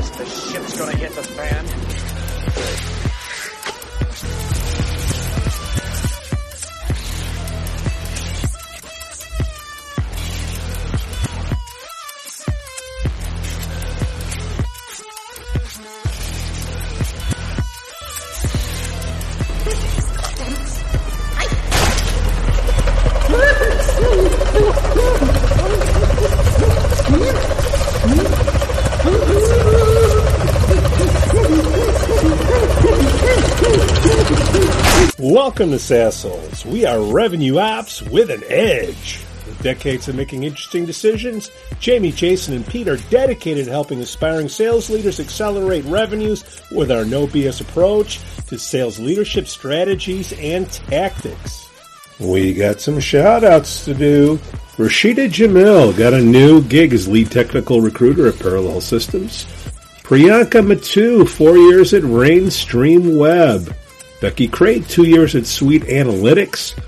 this, the shit's gonna hit the fan. Welcome to Sassholes. We are revenue ops with an edge. With decades of making interesting decisions, Jamie, Jason, and Pete are dedicated to helping aspiring sales leaders accelerate revenues with our no BS approach to sales leadership strategies and tactics. We got some shout outs to do. Rashida Jamil got a new gig as lead technical recruiter at Parallel Systems. Priyanka Matu, four years at Rainstream Web. Becky Crate, two years at Sweet Analytics.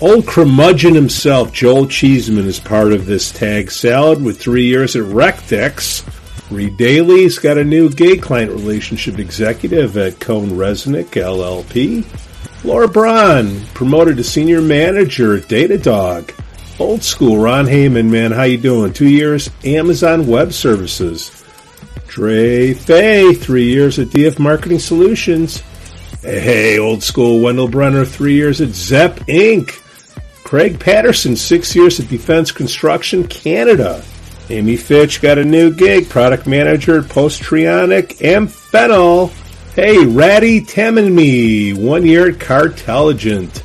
Old curmudgeon himself, Joel Cheeseman, is part of this tag salad with three years at Rectex. Reed Daly's got a new gay client relationship executive at CohnReznick LLP. Laura Braun, promoted to senior manager at Datadog. Old school Ron Heyman, man, how you doing? Two years Amazon Web Services. Dre Fay, three years at DF Marketing Solutions. Hey, old school Wendell Brenner, three years at Zep Inc. Craig Patterson, six years at Defense Construction Canada. Amy Fitch got a new gig, product manager at Postrionic Amphenol. Hey, Ratty Tamanme, one year at Cartelligent.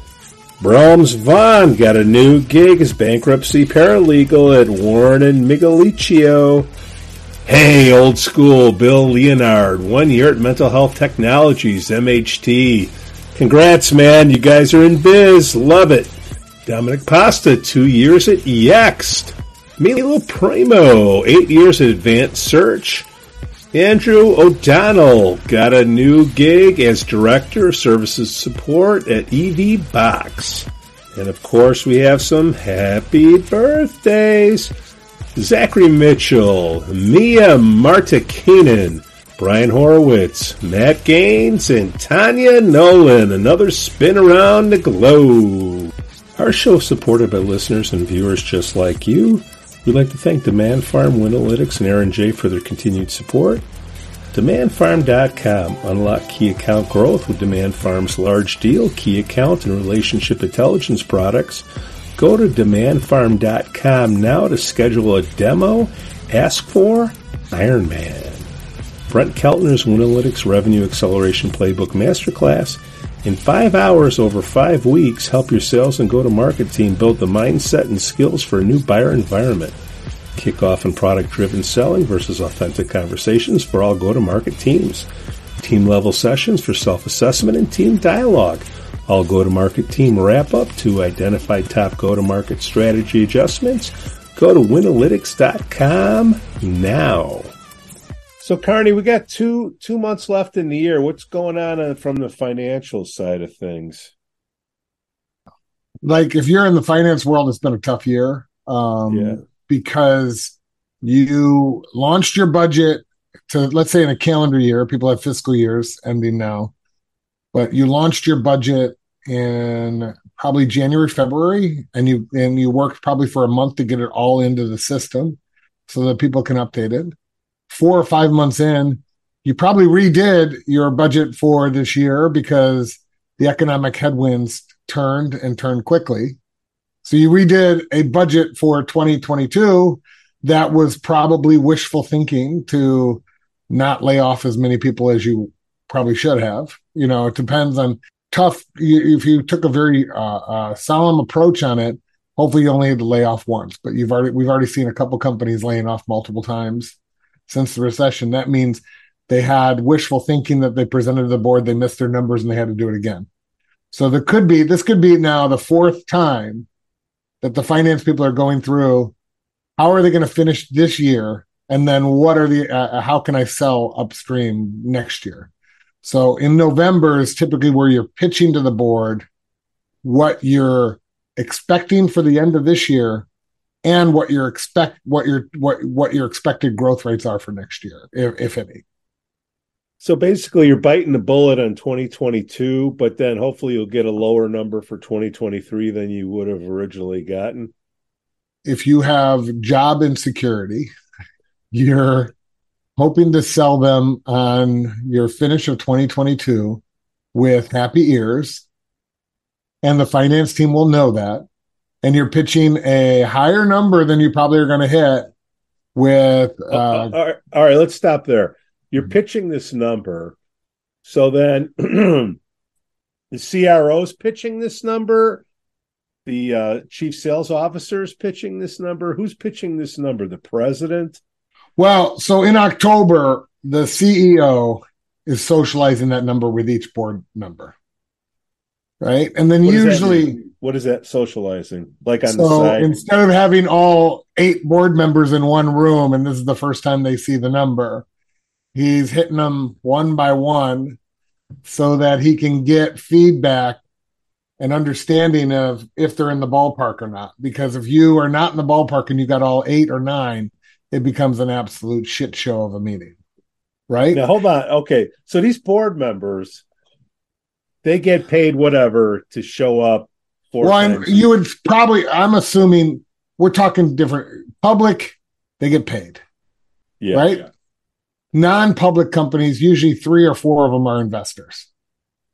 Brahms Vaughn got a new gig as bankruptcy paralegal at Warren and Migalicio. Hey, old school Bill Leonard, one year at Mental Health Technologies, MHT. Congrats, man. You guys are in biz. Love it. Dominic Pasta, two years at Yext. Milo Primo, eight years at Advanced Search. Andrew O'Donnell got a new gig as Director of Services Support at EV Box. And of course, we have some happy birthdays. Zachary Mitchell, Mia Martikainen, Brian Horowitz, Matt Gaines, and Tanya Nolan. Another spin around the globe. Our show is supported by listeners and viewers just like you. We'd like to thank Demand Farm, Winalytics, and Aaron J for their continued support. DemandFarm.com. Unlock key account growth with Demand Farm's large deal, key account, and relationship intelligence products. Go to demandfarm.com now to schedule a demo. Ask for Iron Man. Brent Keltner's Winalytics Revenue Acceleration Playbook Masterclass. In five hours over five weeks, help your sales and go to market team build the mindset and skills for a new buyer environment. Kickoff and product driven selling versus authentic conversations for all go to market teams. Team level sessions for self assessment and team dialogue. All go to market team wrap up to identify top go to market strategy adjustments. Go to winalytics.com now. So, Carney, we got two two months left in the year. What's going on uh, from the financial side of things? Like, if you're in the finance world, it's been a tough year um, Yeah. because you launched your budget to, let's say, in a calendar year. People have fiscal years ending now, but you launched your budget in probably January, February, and you and you worked probably for a month to get it all into the system so that people can update it. Four or five months in, you probably redid your budget for this year because the economic headwinds turned and turned quickly. So you redid a budget for 2022 that was probably wishful thinking to not lay off as many people as you probably should have. You know, it depends on tough. If you took a very uh, uh, solemn approach on it, hopefully you only had to lay off once. But you've already we've already seen a couple companies laying off multiple times since the recession. That means they had wishful thinking that they presented to the board, they missed their numbers, and they had to do it again. So there could be this could be now the fourth time that the finance people are going through. How are they going to finish this year? And then what are the uh, how can I sell upstream next year? So in November is typically where you're pitching to the board what you're expecting for the end of this year and what your expect what your what what your expected growth rates are for next year, if, if any. So basically, you're biting the bullet on 2022, but then hopefully you'll get a lower number for 2023 than you would have originally gotten. If you have job insecurity, you're hoping to sell them on your finish of 2022 with happy ears, and the finance team will know that. And you're pitching a higher number than you probably are going to hit with. Uh, uh, all, right, all right, let's stop there you're mm-hmm. pitching this number. So then the CRO's pitching this number. The uh, chief sales officer's pitching this number. Who's pitching this number? The president? Well, so in October, the CEO is socializing that number with each board member. Right. And then what usually what is that socializing? Like on so the side? Instead of having all eight board members in one room and this is the first time they see the number, He's hitting them one by one so that he can get feedback and understanding of if they're in the ballpark or not. Because if you are not in the ballpark and you got all eight or nine, it becomes an absolute shit show of a meeting. Right? Now hold on. Okay. So these board members, they get paid whatever to show up for well, you would probably I'm assuming we're talking different public, they get paid. Yeah. Right? Yeah non-public companies usually three or four of them are investors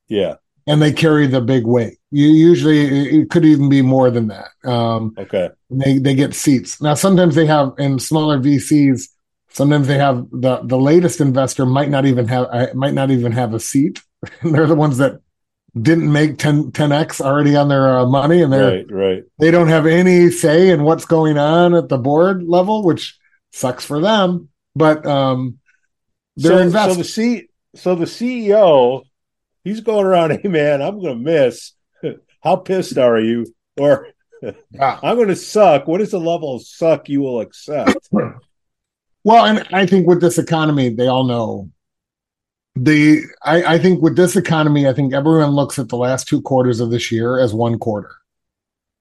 yeah and they carry the big weight. You usually it could even be more than that. Um, okay. they they get seats. Now sometimes they have in smaller vcs sometimes they have the the latest investor might not even have uh, might not even have a seat. They're the ones that didn't make 10 10x already on their uh, money and they're right, right. they don't have any say in what's going on at the board level which sucks for them. But um they're so, so the C, so the CEO, he's going around. Hey man, I'm going to miss. How pissed are you? Or. I'm going to suck. What is the level of suck you will accept? well, and I think with this economy, they all know the. I, I think with this economy, I think everyone looks at the last two quarters of this year as one quarter,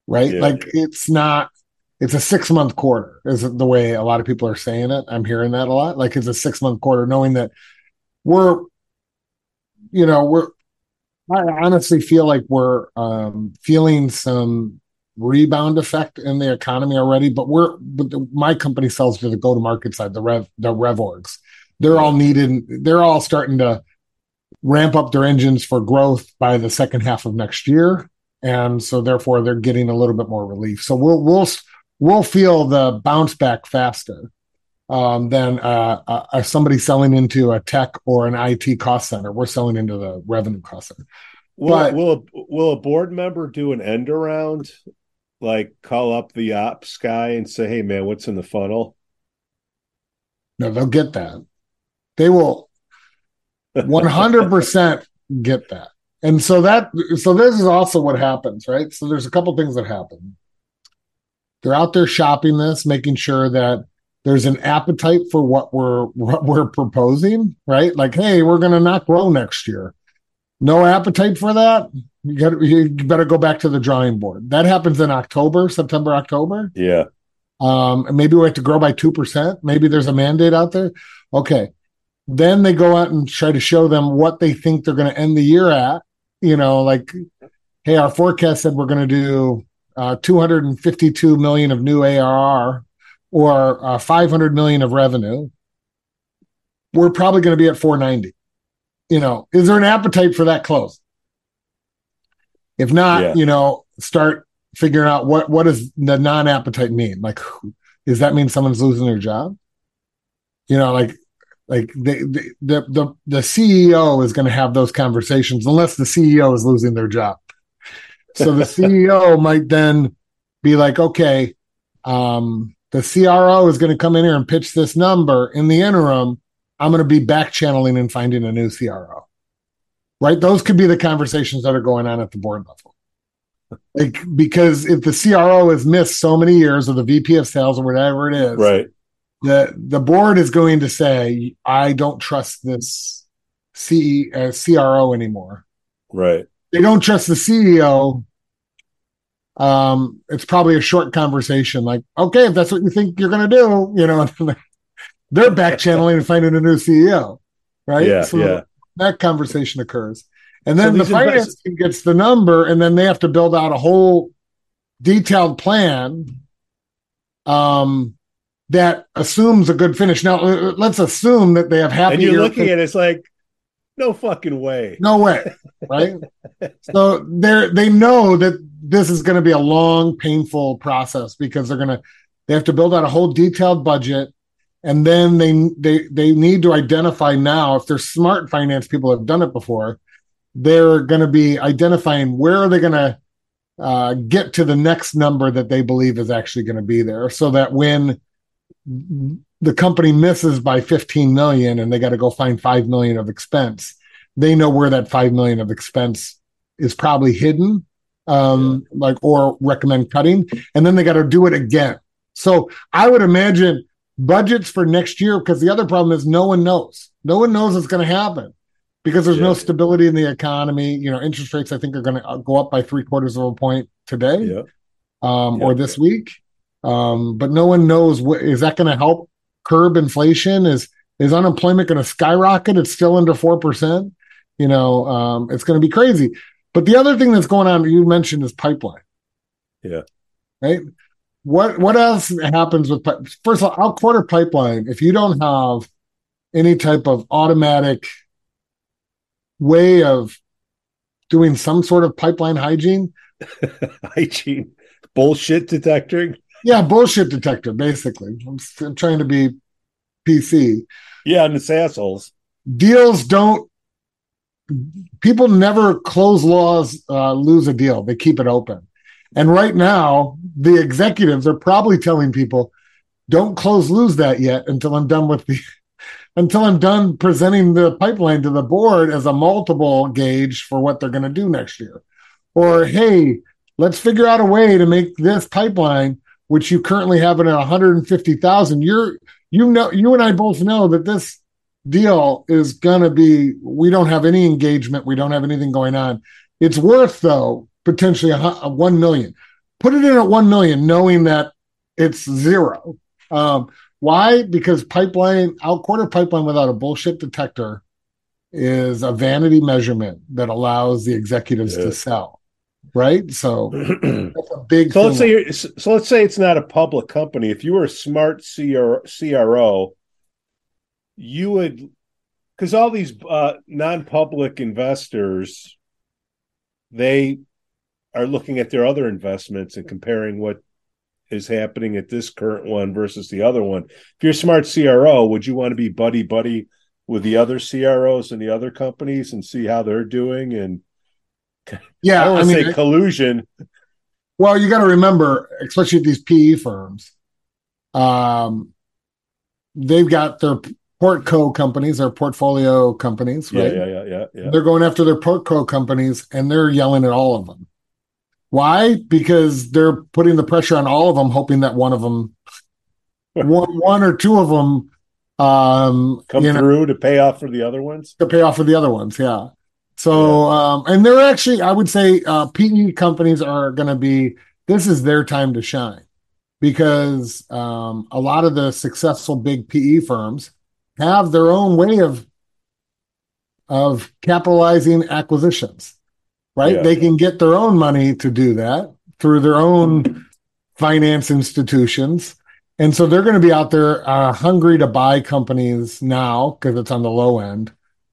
right? Yeah. Like it's not it's a six month quarter is the way a lot of people are saying it i'm hearing that a lot like it's a six month quarter knowing that we're you know we're i honestly feel like we're um, feeling some rebound effect in the economy already but we're but the, my company sells to the go to market side the rev the rev orgs. They're all needed they're all starting to ramp up their engines for growth by the second half of next year and so therefore they're getting a little bit more relief. So we'll we'll we'll feel the bounce back faster um, than uh, uh, somebody selling into a tech or an IT cost center. We're selling into the revenue cost center. Will, but, will a, will a board member do an end around, like call up the ops guy and say, "Hey, man, what's in the funnel?" No, they'll get that. They will one hundred percent get that. And so that so this is also what happens, right? So there's a couple things that happen. They're out there shopping this, making sure that there's an appetite for what we're what we're proposing, right? Like, hey, we're going to not grow next year. No appetite for that. You got you better go back to the drawing board. That happens in October, September, October. Yeah. Um, and maybe we have to grow by two percent. Maybe there's a mandate out there. Okay. Then they go out and try to show them what they think they're going to end the year at. You know, like, hey, our forecast said we're going to do uh, 252 million of new ARR or uh, 500 million of revenue, we're probably going to be at 490. You know, is there an appetite for that close? If not, yeah. you know, start figuring out what what does the non-appetite mean? Like, does that mean someone's losing their job? You know, like like the the the, the CEO is going to have those conversations unless the CEO is losing their job. So the CEO might then be like, okay, um, the CRO is going to come in here and pitch this number. In the interim, I'm going to be back channeling and finding a new CRO. Right? Those could be the conversations that are going on at the board level. Like, because if the CRO has missed so many years, or the VP of sales, or whatever it is, right? The the board is going to say, I don't trust this C, uh, CRO anymore. Right they don't trust the CEO, um, it's probably a short conversation. Like, okay, if that's what you think you're going to do, you know, they're back channeling and finding a new CEO, right? Yeah, so yeah. that conversation occurs, and then So the finance team gets the number, and then they have to build out a whole detailed plan, um, that assumes a good finish. Now, uh, let's assume that they have happy. And you're looking at it, it's like, no fucking way. no way, right? so they're they know that this is going to be a long, painful process because they're going to they have to build out a whole detailed budget, and then they they they need to identify now if they're smart finance people have done it before, they're going to be identifying where are they going to uh, get to the next number that they believe is actually going to be there, so that when the company misses by 15 million and they got to go find 5 million of expense they know where that 5 million of expense is probably hidden um like or recommend cutting and then they got to do it again so i would imagine budgets for next year because the other problem is no one knows no one knows what's going to happen because there's no Yeah. stability in the economy you know interest rates i think are going to go up by three quarters of a point today Yeah. um, Yeah. or this week. Um, but no one knows what is that going to help curb inflation? Is is unemployment going to skyrocket? It's still under four percent. You know, um, it's going to be crazy. But the other thing that's going on, you mentioned, is pipeline. Yeah. Right. What what else happens with first of all, out quarter pipeline? If you don't have any type of automatic way of doing some sort of pipeline hygiene, Hygiene, bullshit detecting. Yeah, bullshit detector, basically. I'm, I'm trying to be PC. Yeah, and it's assholes. Deals don't, people never close laws, uh, lose a deal. They keep it open. And right now, the executives are probably telling people, don't close lose that yet until I'm done with the, until I'm done presenting the pipeline to the board as a multiple gauge for what they're going to do next year. Or, hey, let's figure out a way to make this pipeline which you currently have it at 150,000. You're you know you and I both know that this deal is going to be we don't have any engagement, we don't have anything going on. It's worth though potentially a, a 1 million. Put it in at 1 million knowing that it's zero. Um, why? Because pipeline out quarter pipeline without a bullshit detector is a vanity measurement that allows the executives Yeah. to sell. Right? So so that's a big So let's say you're, so let's say it's not a public company. If you were a smart CR, CRO, you would because all these uh, non-public investors they are looking at their other investments and comparing what is happening at this current one versus the other one. If you're a smart CRO, would you want to be buddy buddy with the other CROs and the other companies and see how they're doing? And yeah, I don't want to mean, say collusion. Well, you got to remember, especially these PE firms, um, they've got their portco companies, their portfolio companies, right? yeah, yeah, yeah, yeah. They're going after their portco companies and they're yelling at all of them. Why? Because they're putting the pressure on all of them, hoping that one of them, one, one or two of them, um, Come you know, through to pay off for the other ones. to pay off for the other ones. Yeah. So, um, and they're actually, I would say, uh, PE companies are going to be, this is their time to shine because, um, a lot of the successful big PE firms have their own way of, of capitalizing acquisitions, right? Yeah. They can get their own money to do that through their own finance institutions. And so they're going to be out there uh, hungry to buy companies now because it's on the low end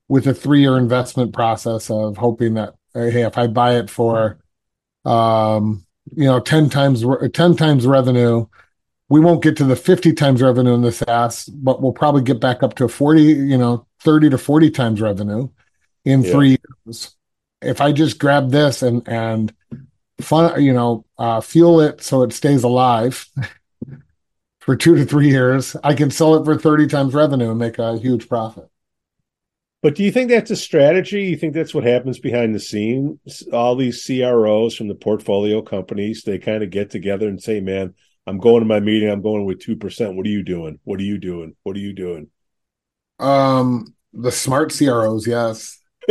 with a three year investment process of hoping that, hey, if I buy it for, um, you know, 10 times, 10 times revenue, we won't get to the 50 times revenue in the SaaS, but we'll probably get back up to 40, you know, 30 to 40 times revenue in Yeah. three years. If I just grab this and, and fun, you know, uh, fuel it so it stays alive for two to three years, I can sell it for 30 times revenue and make a huge profit. But do you think that's a strategy? You think that's what happens behind the scenes? All these CROs from the portfolio companies, they kind of get together and say, "Man, I'm going to my meeting. I'm going with two percent. What are you doing? What are you doing? What are you doing?" Um, the smart CROs, yes.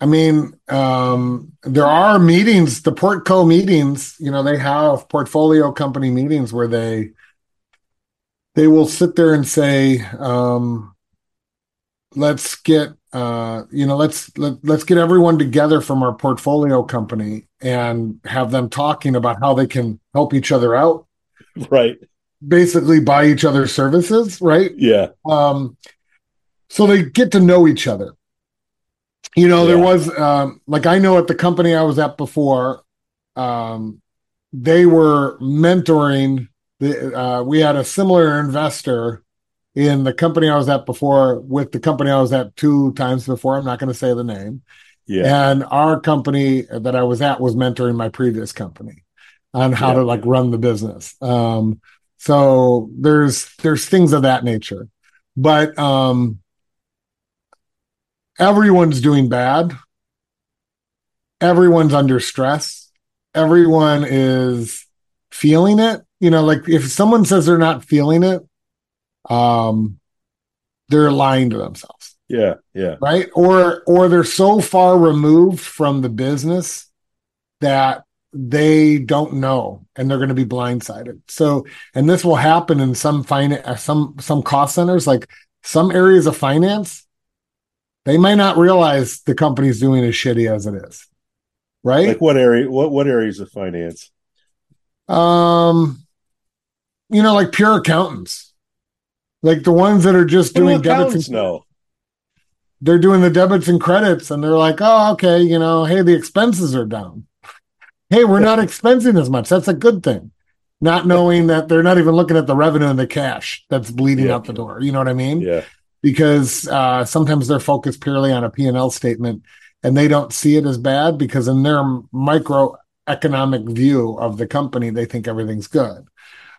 I mean, um, there are meetings, the Portco meetings, you know, they have portfolio company meetings where they they will sit there and say, um, let's get uh, you know, let's let, let's get everyone together from our portfolio company and have them talking about how they can help each other out. Right. Basically buy each other's services, right? Yeah. Um, so they get to know each other. You know, yeah. there was um, like I know at the company I was at before, um, they were mentoring. The, uh, we had a similar investor in the company I was at before with the company I was at two times before. I'm not going to say the name. Yeah. And our company that I was at was mentoring my previous company on how yeah. to like run the business. Um, so there's there's things of that nature. But um everyone's doing bad. Everyone's under stress. Everyone is feeling it. You know, like if someone says they're not feeling it, um, they're lying to themselves. Yeah, yeah. Right? Or or they're so far removed from the business that they don't know and they're going to be blindsided. So, and this will happen in some finance, some some cost centers, like some areas of finance they might not realize the company's doing as shitty as it is. Right? Like what area what what areas of finance? Um you know, like pure accountants. Like the ones that are just doing debits and no. They're doing the debits and credits and they're like, oh, okay, you know, hey, the expenses are down. Hey, we're not expensing as much. That's a good thing. Not knowing that they're not even looking at the revenue and the cash that's bleeding yeah. out the door. You know what I mean? Yeah because uh, sometimes they're focused purely on a P&L statement and they don't see it as bad because in their microeconomic view of the company, they think everything's good.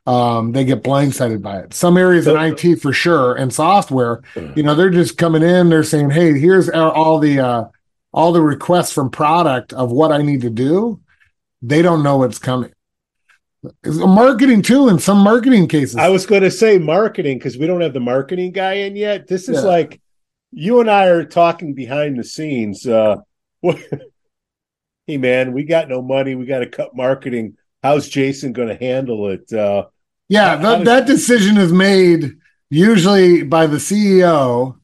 Um, they get blindsided by it. Some areas in IT for sure and software, you know, they're just coming in, they're saying, Hey, here's all the, uh, all the requests from product of what I need to do. They don't know what's coming marketing too in some marketing cases. I was going to say marketing because we don't have the marketing guy in yet. This is yeah. like you and I are talking behind the scenes. Uh, hey man, we got no money. We got to cut marketing. How's Jason going to handle it? Uh, yeah, that, that decision is made usually by the CEO.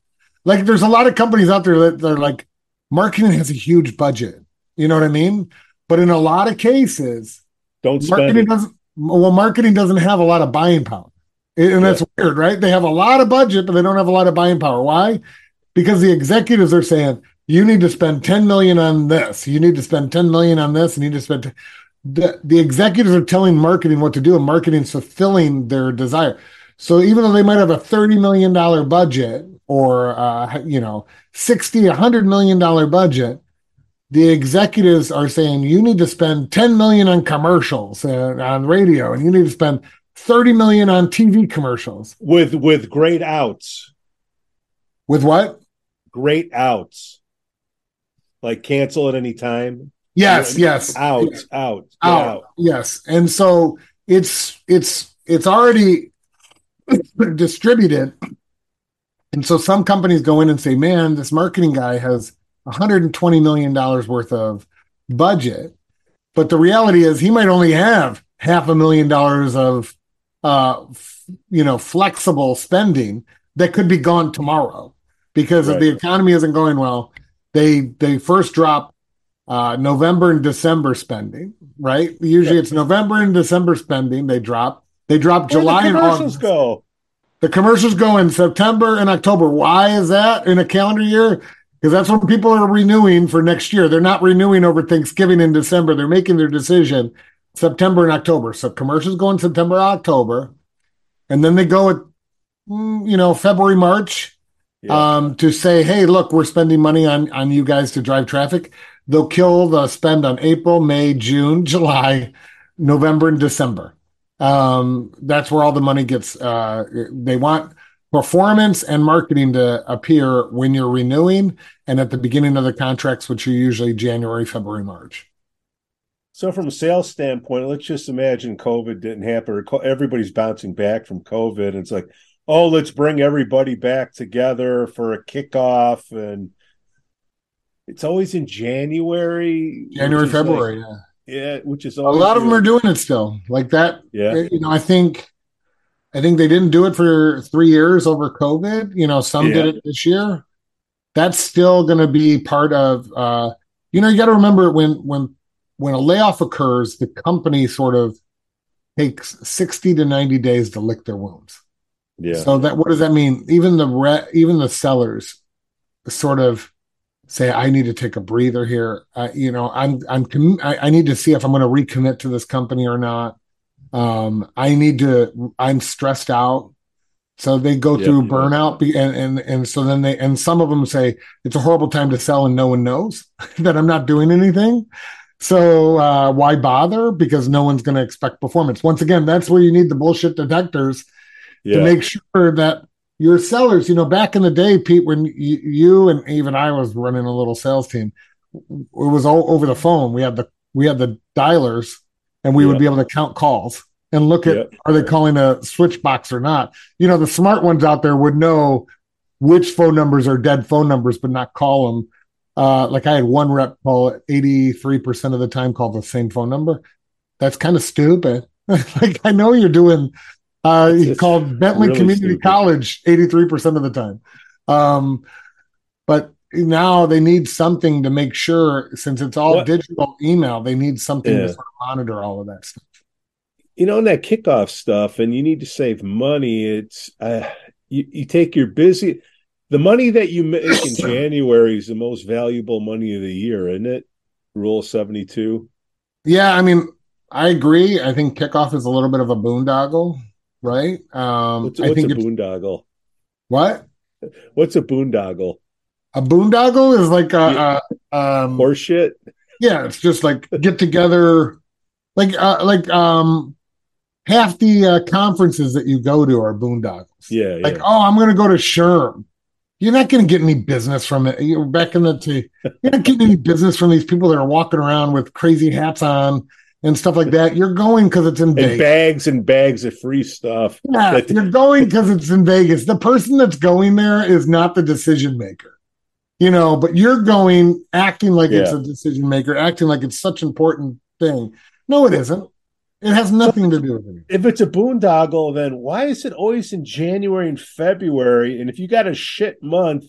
Like, there's a lot of companies out there that are like, marketing has a huge budget. You know what I mean? But in a lot of cases, don't spend marketing it. doesn't well marketing doesn't have a lot of buying power and yeah. that's weird right they have a lot of budget but they don't have a lot of buying power why because the executives are saying you need to spend 10 million on this you need to spend 10 million on this and you need to spend the, the executives are telling marketing what to do and marketing's fulfilling their desire so even though they might have a 30 million dollar budget or uh, you know 60 100 million dollar budget the executives are saying you need to spend 10 million on commercials and on radio and you need to spend 30 million on TV commercials with with great outs. With what? Great outs. Like cancel at any time. Yes, yes. Out, yes. out, out, out. Yes. And so it's it's it's already distributed. And so some companies go in and say, "Man, this marketing guy has 120 million dollars worth of budget but the reality is he might only have half a million dollars of uh f- you know flexible spending that could be gone tomorrow because right. if the economy isn't going well they they first drop uh november and december spending right usually yeah. it's november and december spending they drop they drop Where july the and august go the commercials go in september and october why is that in a calendar year because that's when people are renewing for next year. They're not renewing over Thanksgiving in December. They're making their decision September and October. So commercials go in September, October, and then they go at mm, you know February, March yeah. um, to say, hey, look, we're spending money on on you guys to drive traffic. They'll kill the spend on April, May, June, July, November, and December. Um, that's where all the money gets. Uh, they want performance and marketing to appear when you're renewing and at the beginning of the contracts, which are usually January, February, March. So, from a sales standpoint, let's just imagine COVID didn't happen, everybody's bouncing back from COVID. And it's like, oh, let's bring everybody back together for a kickoff. And It's always in January. January, is like- February. yeah. yeah, which is A lot of them are doing it still, like that. Yeah. You know, I think, I think they didn't do it for three years over COVID. You know, some did it this year. That's still going to be part of. uh You know, you got to remember when when when a layoff occurs, the company sort of takes sixty to ninety days to lick their wounds. Yeah. So that what does that mean? Even the re, even the sellers sort of say, "I need to take a breather here." Uh, you know, I'm I'm commi- I, I need to see if I'm going to recommit to this company or not. Um, I need to. I'm stressed out, so they go Yeah, through yeah. burnout, and and and so then they and some of them say it's a horrible time to sell, and no one knows that I'm not doing anything. So uh, why bother? Because no one's going to expect performance. Once again, that's where you need the bullshit detectors yeah. to make sure that your sellers, you know, back in the day, Pete, when you, you and even I was running a little sales team, it was all over the phone. We had the we had the dialers, and we would be able to count calls and look at Yeah. are they calling a switch box or not. You know, the smart ones out there would know which phone numbers are dead phone numbers, but not call them. Uh, like I had one rep call eighty three percent of the time call the same phone number. That's kind of stupid. like I know you're doing. Uh, he It's called Bentley really Community stupid. College 83% of the time. Um, but now they need something to make sure, since it's all What- digital email, they need something Yeah. to sort of monitor all of that stuff. you know, in that kickoff stuff, and you need to save money. It's uh, you, you take your busy, the money that you make in January is the most valuable money of the year, isn't it? Rule seventy two. Yeah, I mean, I agree. I think kickoff is a little bit of a boondoggle, right? Um, What's, I what's think a boondoggle? what What's a boondoggle? a boondoggle is like a, a um, Horseshit. yeah, it's just like get together, like uh, like um, half the uh, conferences that you go to are boondoggles. Yeah, yeah. like oh i'm going to go to SHRM you're not going to get any business from it you're back in the t- you're not getting any business from these people that are walking around with crazy hats on and stuff like that you're going because it's in and bags and bags of free stuff. yeah, that- you're going because it's in vegas. The person that's going there is not the decision maker you know but you're going acting like it's a decision maker acting like it's such an important thing. No it isn't. It has nothing to do with it. If it's a boondoggle, then why is it always in January and February? And if you got a shit month,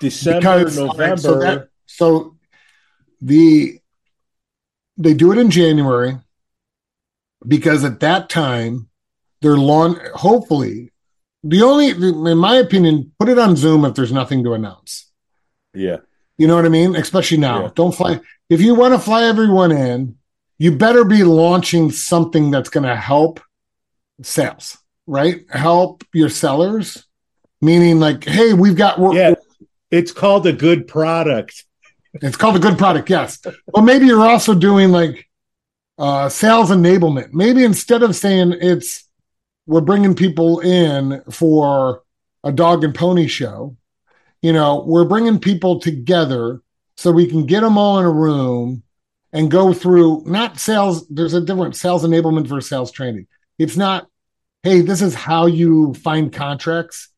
December, Because- November, right, so that- So the they do it in January because at that time they're launch. Hopefully, the only, in my opinion, put it on Zoom if there's nothing to announce. yeah, You know what I mean? Especially now. Yeah. Don't fly. If you want to fly everyone in, you better be launching something that's going to help sales, right? Help your sellers. Meaning, like, hey, we've got we're, yeah. It's called a good product. It's called a good product, yes. But maybe you're also doing like uh, sales enablement. Maybe instead of saying it's we're bringing people in for a dog and pony show, you know, we're bringing people together so we can get them all in a room and go through not sales. There's a different sales enablement versus sales training. It's not, hey, this is how you find contracts.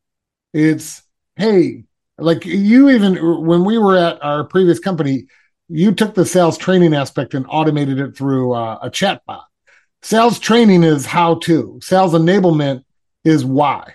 It's, hey, like you even when we were at our previous company you took the sales training aspect and automated it through uh, a chat bot sales training is how to sales enablement is why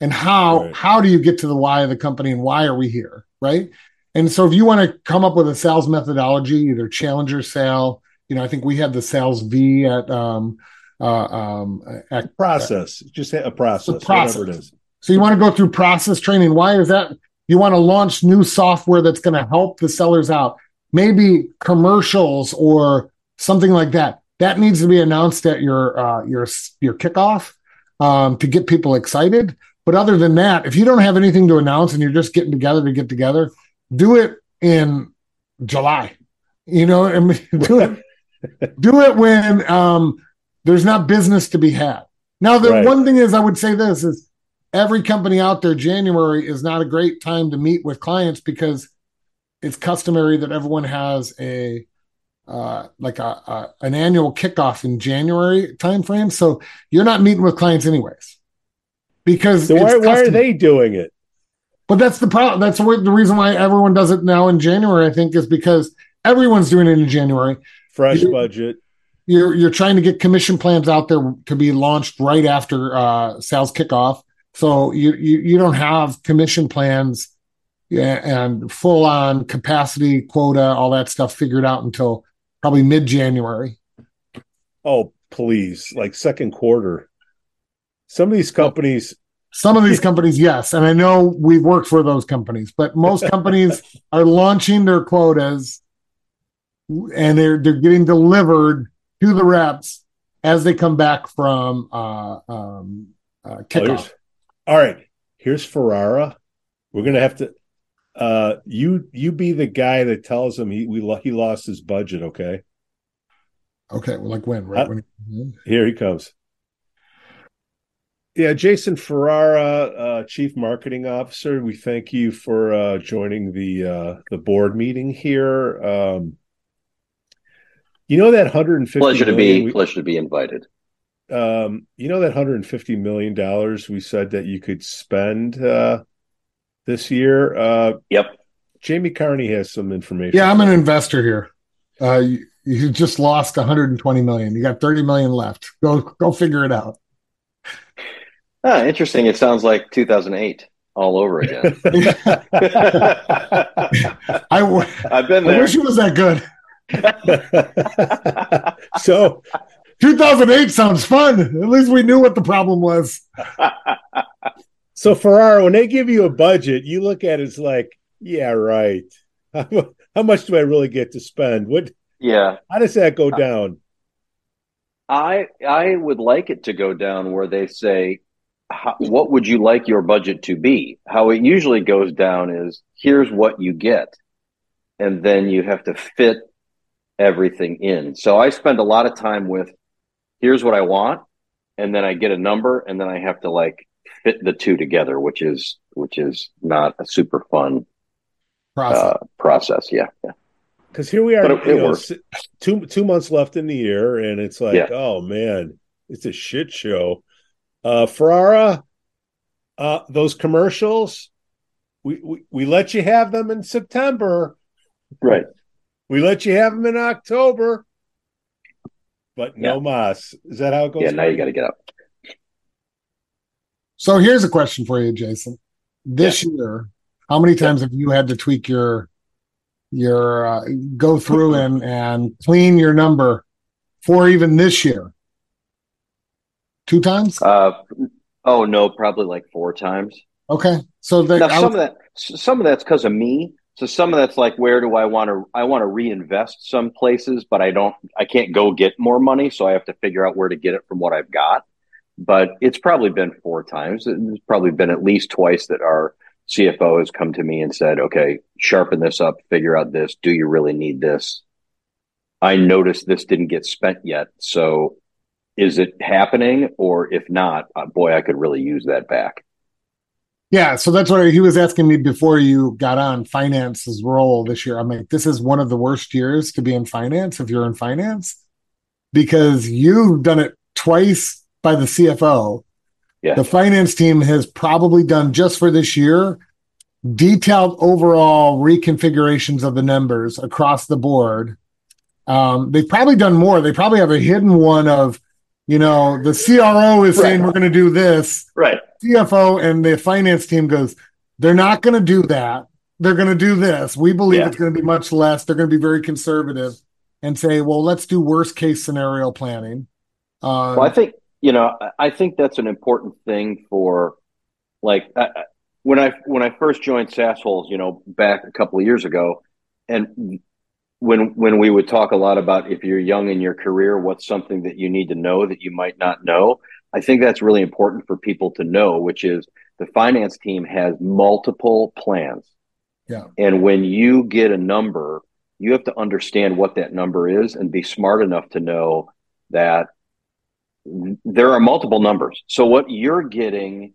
and how Right. how do you get to the why of the company and why are we here right and so if you want to come up with a sales methodology either challenger sale you know i think we had the sales v at um uh um at Process, just a process, process. whatever it is. so you want to go through process training. Why is that? You want to launch new software that's going to help the sellers out. Maybe commercials or something like that. That needs to be announced at your uh, your your kickoff um, to get people excited. But other than that, if you don't have anything to announce and you're just getting together to get together, do it in July. You know, I mean, do it do it when um, there's not business to be had. Now, the Right. one thing is, I would say this is every company out there, January is not a great time to meet with clients because it's customary that everyone has a uh, like a, a an annual kickoff in January timeframe. So you're not meeting with clients anyways because So why, why are they doing it? But that's the problem. That's the reason why everyone does it now in January. I think is because everyone's doing it in January. Fresh you, budget. You're you're trying to get commission plans out there to be launched right after uh, sales kickoff. So you, you you don't have commission plans and full on capacity quota, all that stuff figured out until probably mid January. Oh, please, like second quarter. Some of these companies some of these companies, yes. And I know we've worked for those companies, but most companies are launching their quotas and they're they're getting delivered to the reps as they come back from uh, um, uh, kickoff. All right, here's Ferrara. We're gonna have to. Uh, you you be the guy that tells him he we he lost his budget. Okay. Okay. Well, like when? Right uh, when. He, here he comes. Yeah, Jason Ferrara, uh, Chief Marketing Officer. We thank you for uh, joining the uh, the board meeting here. Um, you know that 150 pleasure to be we, pleasure to be invited. Um, you know that 150 million dollars we said that you could spend uh, this year. Uh, yep. Jamie Carney has some information. Yeah, I'm an investor here. Uh, you, you just lost 120 million. You got 30 million left. Go go figure it out. Ah, interesting. It sounds like 2008 all over again. I w- I've been there. I wish it was that good. so 2008 sounds fun. At least we knew what the problem was. so Ferrara, when they give you a budget, you look at it as like, yeah, right. How much do I really get to spend? What? Yeah. How does that go uh, down? I I would like it to go down where they say what would you like your budget to be? How it usually goes down is here's what you get, and then you have to fit everything in. So I spend a lot of time with here's what I want, and then I get a number, and then I have to like fit the two together, which is which is not a super fun process. Uh, process. Yeah, yeah. Because here we are, it, it know, two two months left in the year, and it's like, yeah. oh man, it's a shit show. Uh, Ferrara, uh, those commercials, we, we, we let you have them in September. Right. We let you have them in October, but no yeah. mas. Is that how it goes? Yeah, now you got to get up. So here's a question for you, Jason. This yeah. year, how many times have you had to tweak your your uh, go through and and clean your number for even this year? Two times? Uh, oh no, probably like four times. Okay, so the, now, some of that, some of that's because of me. So some of that's like, where do I want to? I want to reinvest some places, but I don't. I can't go get more money, so I have to figure out where to get it from what I've got. But it's probably been four times. It's probably been at least twice that our CFO has come to me and said, "Okay, sharpen this up. Figure out this. Do you really need this?" I noticed this didn't get spent yet, so is it happening or if not uh, boy i could really use that back yeah so that's what he was asking me before you got on finance's role this year. I'm like this is one of the worst years to be in finance if you're in finance because you've done it twice by the cfo yeah. the finance team has probably done just for this year detailed overall reconfigurations of the numbers across the board. Um, they've probably done more. They probably have a hidden one of you know, the CRO is right. saying we're going to do this. Right. CFO and the finance team goes, they're not going to do that. They're going to do this. We believe yeah. it's going to be much less. They're going to be very conservative and say, well, let's do worst case scenario planning. Um, well, I think, you know, I think that's an important thing for like when I when I first joined Sasshole, you know, back a couple of years ago, and when when we would talk a lot about if you're young in your career, what's something that you need to know that you might not know. I think that's really important for people to know, which is the finance team has multiple plans. Yeah. And when you get a number, you have to understand what that number is and be smart enough to know that there are multiple numbers. So what you're getting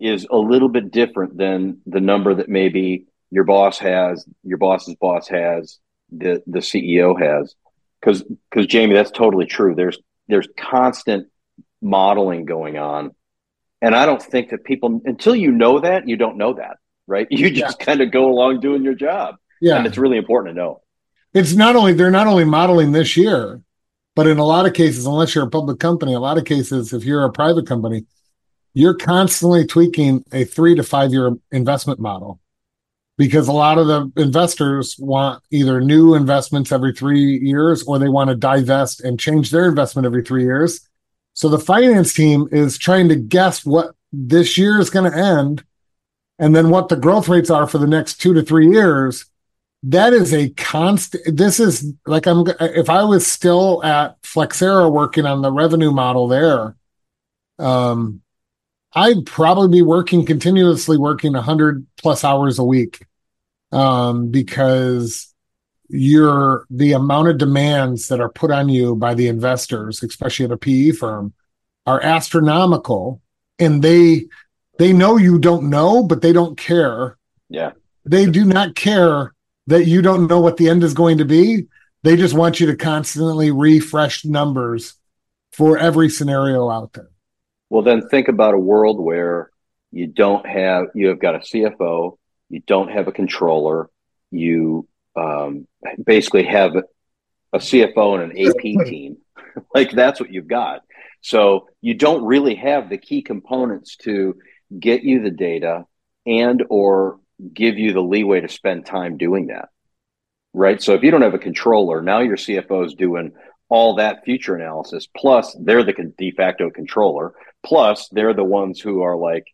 is a little bit different than the number that maybe your boss has, your boss's boss has, the the CEO has because because Jamie that's totally true there's there's constant modeling going on and I don't think that people until you know that you don't know that right? You just yeah. kind of go along doing your job. Yeah. And it's really important to know. It's not only, they're not only modeling this year, but in a lot of cases, unless you're a public company, a lot of cases, if you're a private company, you're constantly tweaking a three to five year investment model because a lot of the investors want either new investments every three years or they want to divest and change their investment every three years. So the finance team is trying to guess what this year is going to end and then what the growth rates are for the next two to three years. That is a constant. This is like I'm. If I was still at Flexera working on the revenue model there, um, I'd probably be working continuously, working 100 plus hours a week um, because you're the amount of demands that are put on you by the investors, especially at a PE firm, are astronomical, and they they know you don't know, but they don't care. Yeah, they do not care that you don't know what the end is going to be. They just want you to constantly refresh numbers for every scenario out there. Well, then think about a world where you don't have, you have got a CFO, you don't have a controller, you um, basically have a CFO and an AP team. like that's what you've got. So you don't really have the key components to get you the data and or give you the leeway to spend time doing that. Right. So if you don't have a controller, now your CFO is doing all that future analysis. Plus, they're the de facto controller. Plus, they're the ones who are like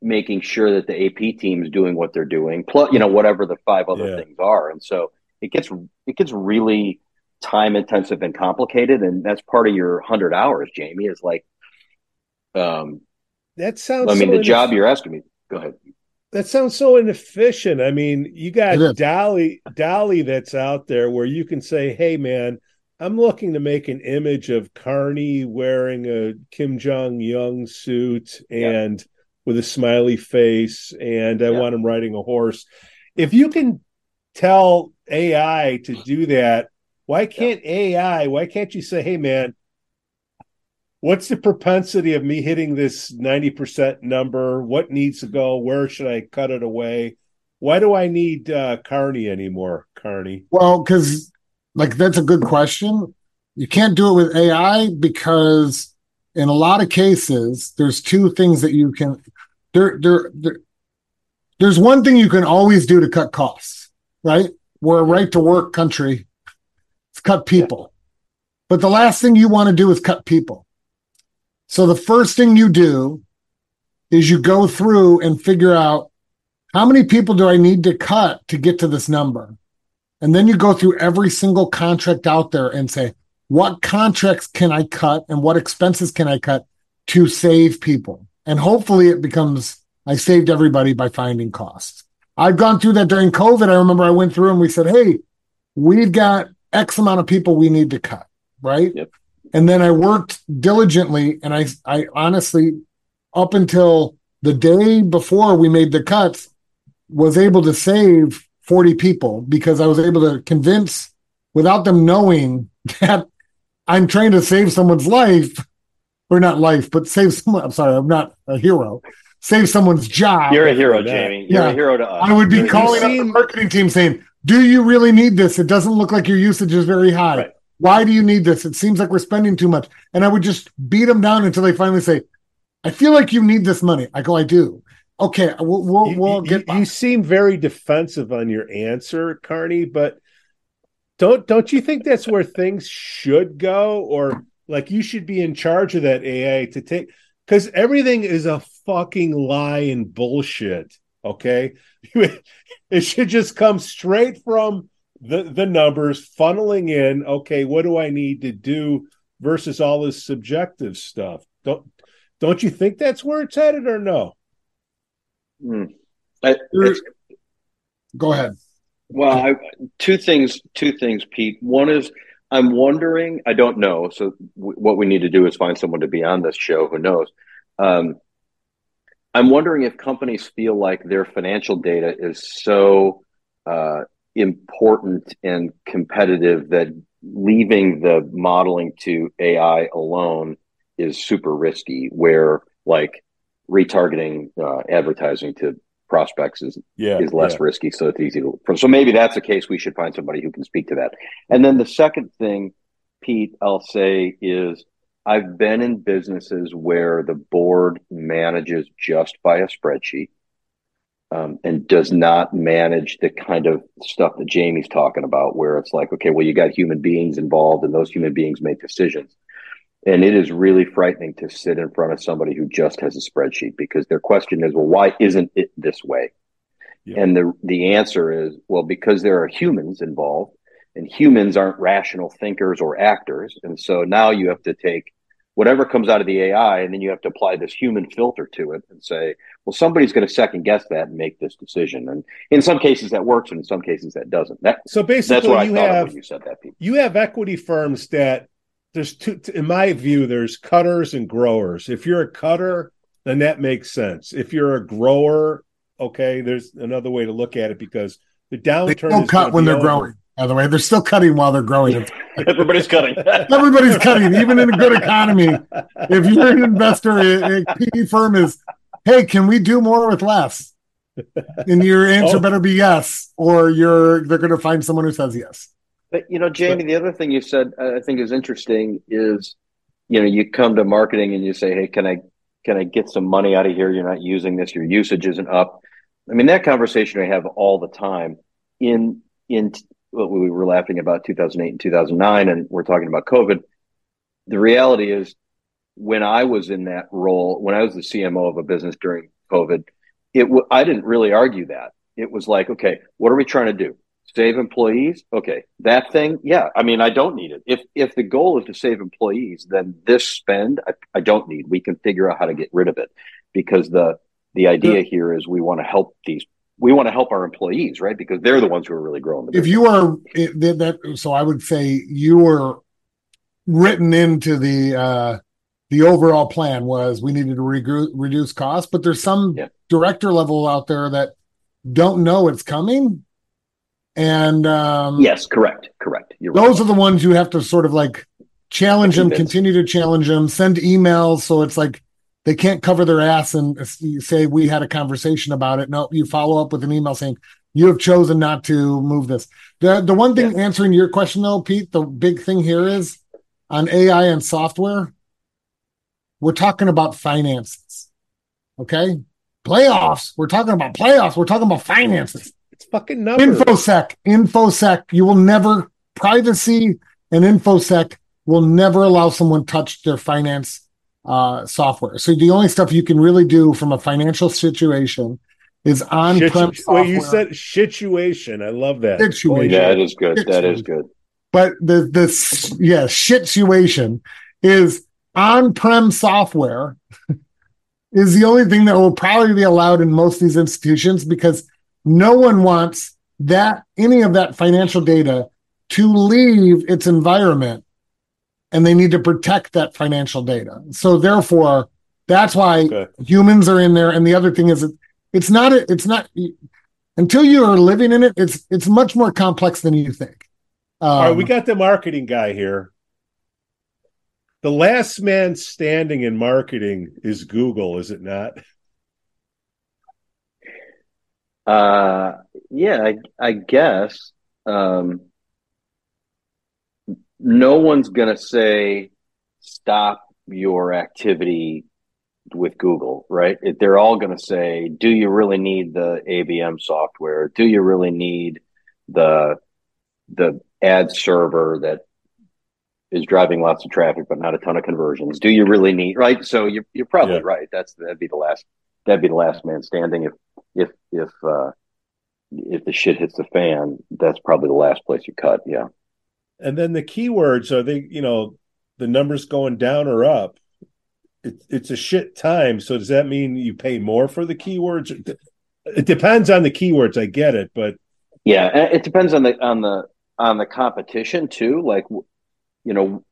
making sure that the AP team is doing what they're doing. Plus, you know, whatever the five other yeah. things are. And so it gets it gets really time intensive and complicated. And that's part of your hundred hours, Jamie. Is like, um, that sounds. I mean, so the job you're asking me. Go ahead. That sounds so inefficient. I mean, you got DALL-E, DALL-E that's out there where you can say, "Hey, man." I'm looking to make an image of Carney wearing a Kim Jong Un suit and yeah. With a smiley face, and I yeah. want him riding a horse. If you can tell AI to do that, why can't yeah. AI? Why can't you say, "Hey, man, what's the propensity of me hitting this 90% number? What needs to go? Where should I cut it away? Why do I need uh, Carney anymore, Carney? Well, because like that's a good question. You can't do it with AI because in a lot of cases, there's two things that you can there there, there there's one thing you can always do to cut costs, right? We're a right to work country. It's cut people. But the last thing you want to do is cut people. So the first thing you do is you go through and figure out how many people do I need to cut to get to this number? And then you go through every single contract out there and say, what contracts can I cut and what expenses can I cut to save people? And hopefully it becomes, I saved everybody by finding costs. I've gone through that during COVID. I remember I went through and we said, Hey, we've got X amount of people we need to cut. Right. Yep. And then I worked diligently and I, I honestly, up until the day before we made the cuts, was able to save 40 people because I was able to convince without them knowing that I'm trying to save someone's life or not life, but save someone. I'm sorry, I'm not a hero. Save someone's job. You're a hero, Jamie. You're yeah. a hero to us. I would be You're calling up the marketing team saying, Do you really need this? It doesn't look like your usage is very high. Right. Why do you need this? It seems like we're spending too much. And I would just beat them down until they finally say, I feel like you need this money. I go, I do. Okay, we'll we'll, you, we'll get. You, you, seem very defensive on your answer, Carney, but don't don't you think that's where things should go, or like you should be in charge of that AI to take because everything is a fucking lie and bullshit. Okay, it should just come straight from the the numbers funneling in. Okay, what do I need to do versus all this subjective stuff? Don't don't you think that's where it's headed, or no? Mm. Go ahead. Well, I, two things. Two things, Pete. One is I'm wondering. I don't know. So w- what we need to do is find someone to be on this show who knows. Um, I'm wondering if companies feel like their financial data is so uh, important and competitive that leaving the modeling to AI alone is super risky. Where like retargeting uh, advertising to prospects is Yeah, is less yeah. risky, so it's easy to. So maybe that's a case we should find somebody who can speak to that. And then the second thing, Pete, I'll say is I've been in businesses where the board manages just by a spreadsheet um, and does not manage the kind of stuff that Jamie's talking about, where it's like, okay, well, you got human beings involved, and those human beings make decisions. And it is really frightening to sit in front of somebody who just has a spreadsheet because their question is, well, why isn't it this way? Yeah. And the the answer is, well, because there are humans involved, and humans aren't rational thinkers or actors, and so now you have to take whatever comes out of the AI, and then you have to apply this human filter to it and say, well, somebody's going to second guess that and make this decision. And in some cases that works, and in some cases that doesn't. That So that's basically, what I you thought of have when you said that, Pete. you have equity firms that there's two in my view there's cutters and growers if you're a cutter then that makes sense if you're a grower okay there's another way to look at it because the downturn They downturn don't is cut when be they're over. growing. By the way, they're still cutting while they're growing. Everybody's cutting. Everybody's cutting, even in a good economy. If you're an investor, a, a PE firm is, hey, can we do more with less? And your answer Oh. better be yes, or you're they're going to find someone who says yes. But you know, Jamie, the other thing you said I think is interesting is, you know, you come to marketing and you say, "Hey, can I can I get some money out of here? You're not using this. Your usage isn't up." I mean, that conversation I have all the time. In in what we were laughing about 2008 and 2009, and we're talking about COVID. The reality is, when I was in that role, when I was the CMO of a business during COVID, it w- I didn't really argue that. It was like, okay, what are we trying to do? Save employees? Okay, that thing, yeah. I mean, I don't need it. If if the goal is to save employees, then this spend I, I don't need. We can figure out how to get rid of it because the the idea here is we want to help these we want to help our employees, right? Because they're the ones who are really growing the If you are that, so I would say you were written into the uh the overall plan was we needed to regru- reduce costs, but there's some Yeah. director level out there that don't know it's coming, and um, yes, correct, correct. You're right. those are the ones you have to sort of like challenge them, continue to challenge them, send emails. So it's like they can't cover their ass and say we had a conversation about it. No, you follow up with an email saying you have chosen not to move this. The the one thing answering your question though, Pete, the big thing here is on AI and software, we're talking about finances. Okay. Playoffs. We're talking about playoffs. We're talking about finances. It's fucking numbers infosec infosec you will never privacy and infosec will never allow someone touch their finance uh, software so the only stuff you can really do from a financial situation is on-prem Situ- software wait, you said situation i love that Situation. Yeah, that is good. That is good. but the the s- yeah situation is on-prem software is the only thing that will probably be allowed in most of these institutions because no one wants that any of that financial data to leave its environment and they need to protect that financial data. So therefore that's why Okay. humans are in there. And the other thing is it's not a- it's not until you are living in it it's it's much more complex than you think. Um, all right we got the marketing guy here. The last man standing in marketing is google is it not Uh, yeah, I, I guess. Um, no one's going to say stop your activity with Google, right? They're all going to say, do you really need the ABM software? Do you really need the the ad server that is driving lots of traffic but not a ton of conversions? Do you really need right? So you're you're probably Yeah. right. That's that'd be the last that'd be the last man standing if if if uh if the shit hits the fan, that's probably the last place you cut. Yeah. And then the keywords are they, you know, the numbers going down or up. It, it's a shit time. So does that mean you pay more for the keywords? It depends on the keywords. I get it, but Yeah, it depends on the on the on the competition too. Like, you know,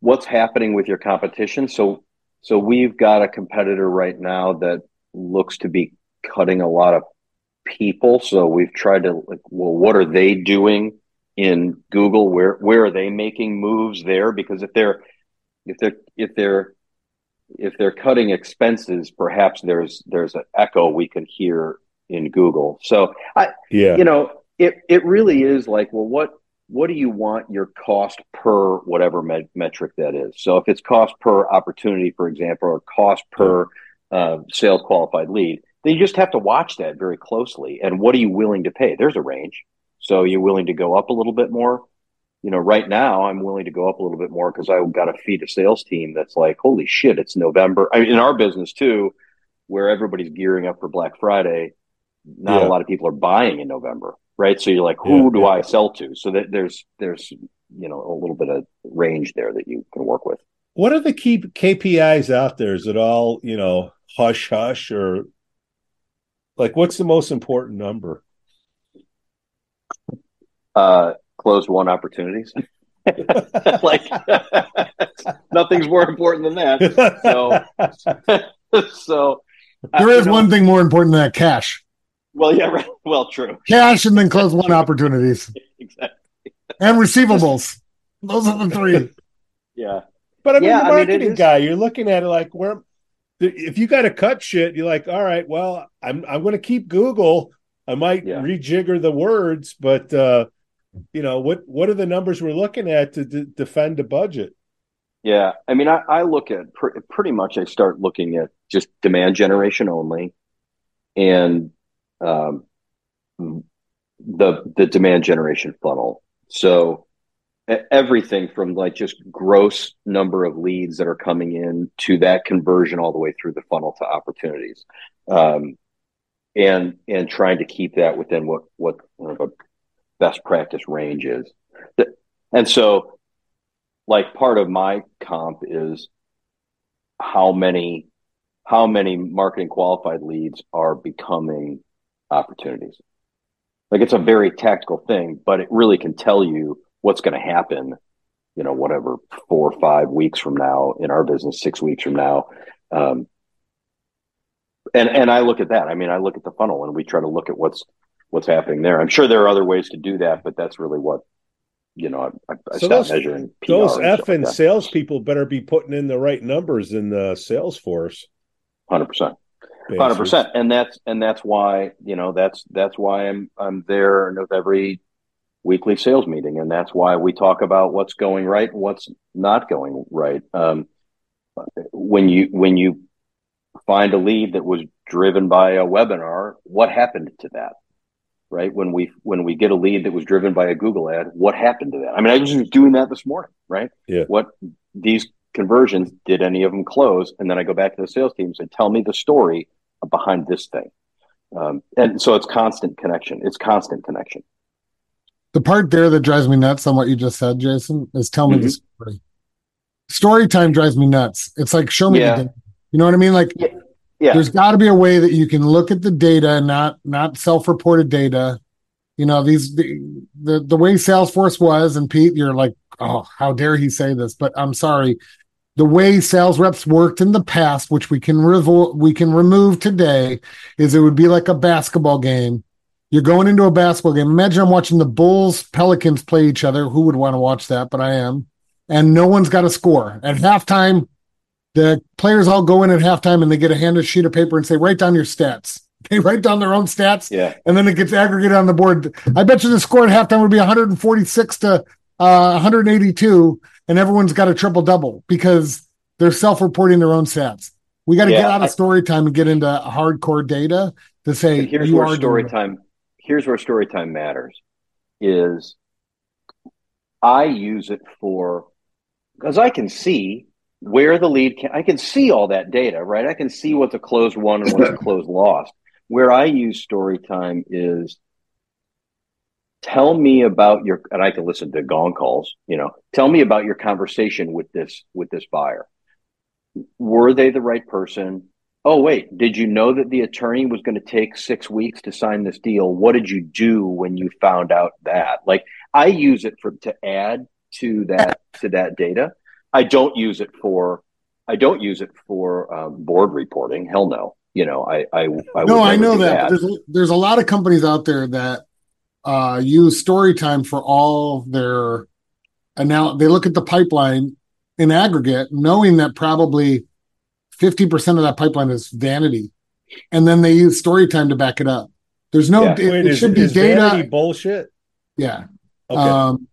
what's happening with your competition. So, so we've got a competitor right now that looks to be cutting a lot of people. So we've tried to like, well, what are they doing in Google? Where where are they making moves there? Because if they're if they're if they're if they're cutting expenses, perhaps there's there's an echo we can hear in Google. So I, Yeah. you know, it it really is like, well, what what do you want your cost per whatever me- metric that is? So if it's cost per opportunity, for example, or cost per uh, sales qualified lead, then you just have to watch that very closely. And what are you willing to pay? There's a range. So you're willing to go up a little bit more. You know, right now I'm willing to go up a little bit more because I've got to feed a sales team that's like, holy shit, it's November. I mean, in our business too, where everybody's gearing up for Black Friday, not Yeah. a lot of people are buying in November, right? So you're like, who Yeah, do yeah. I sell to? So that there's there's you know a little bit of range there that you can work with. What are the key KPIs out there? Is it all, you know, hush hush or like what's the most important number? Uh, closed won opportunities. like nothing's more important than that. So so There uh, is know, one thing more important than that cash. Well, yeah, right. Well, true. Cash and then close won opportunities Exactly. and receivables. Those are the three. Yeah. But I mean, Yeah, the I mean, it marketing is- guy, you're looking at it like where if you got to cut shit, you're like, all right, well, I'm I'm going to keep Google. I might Yeah. rejigger the words, but uh, you know what? What are the numbers we're looking at to d- defend the budget? Yeah, I mean, I, I look at pr- pretty much. I start looking at just demand generation only, and um, the the demand generation funnel. So everything from like just gross number of leads that are coming in to that conversion all the way through the funnel to opportunities, um, and and trying to keep that within what what you know, a best practice range is. And so like part of my comp is how many how many marketing qualified leads are becoming opportunities like it's a very tactical thing but it really can tell you what's going to happen you know whatever four or five weeks from now in our business six weeks from now um, and and i look at that. I mean i look at the funnel and we try to look at what's what's happening there. I'm sure there are other ways to do that but that's really what you know i, I, So those- measuring PR Those and stuff effing like salespeople better be putting in the right numbers in the Salesforce. Hundred percent, hundred percent, and that's and that's why you know that's that's why I'm I'm there and with every weekly sales meeting, and that's why we talk about what's going right and what's not going right. Um, when you when you find a lead that was driven by a webinar, what happened to that? Right when we when we get a lead that was driven by a Google ad, what happened to that? I mean, I was just doing that this morning, right? Yeah. What these conversions did any of them close? And then I go back to the sales team and say, tell me the story behind this thing. Um, and so it's constant connection. It's constant connection. The part there that drives me nuts on what you just said, Jason, is tell me the Mm-hmm. story. Story time drives me nuts. It's like show me Yeah. the data. You know what I mean? Like Yeah. there's got to be a way that you can look at the data, and not not self-reported data. You know these the, the the way Salesforce was, and Pete, you're like, oh, how dare he say this? But I'm sorry. The way sales reps worked in the past, which we can revol- we can remove today, is it would be like a basketball game. You're going into a basketball game. Imagine I'm watching the Bulls Pelicans play each other. Who would want to watch that? But I am. And no one's got a score. At halftime, the players all go in at halftime and they get a handed sheet of paper and say, write down your stats. They write down their own stats Yeah. and then it gets aggregated on the board. I bet you the score at halftime would be 146 to uh, 182, and everyone's got a triple double because they're self-reporting their own stats. We got to Yeah, get out of story time and get into hardcore data to say here's you where are story time here's where story time matters is i use it for because i can see where the lead can i can see all that data right? I can see what's a closed won and what's a closed lost where i use story time is tell me about your and i can listen to Gong calls you know tell me about your conversation with this with this buyer. Were they the right person oh wait. Did you know that the attorney was going to take six weeks to sign this deal? What did you do when you found out that? Like i use it for to add to that to that data. I don't use it for i don't use it for um, board reporting. Hell no. You know i i, I No, I know that. But there's, there's a lot of companies out there that uh, use Storytime for all their and now they look at the pipeline in aggregate, knowing that probably 50% of that pipeline is vanity. And then they use story time to back it up. There's no. Yeah. It, Wait, it is, should be data. bullshit? Yeah. Okay. Um,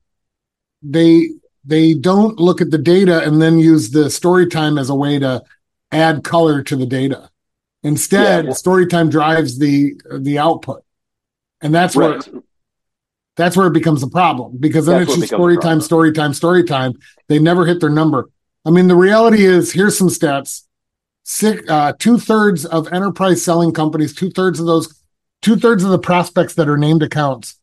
they they don't look at the data and then use the story time as a way to add color to the data. Instead, Yeah, story time drives the the output, and that's where Right. that's where it becomes a problem because then That's it's just story time, story time, story time. They never hit their number. I mean, the reality is here's some stats: six, uh, two thirds of enterprise selling companies, two thirds of those, two thirds of the prospects that are named accounts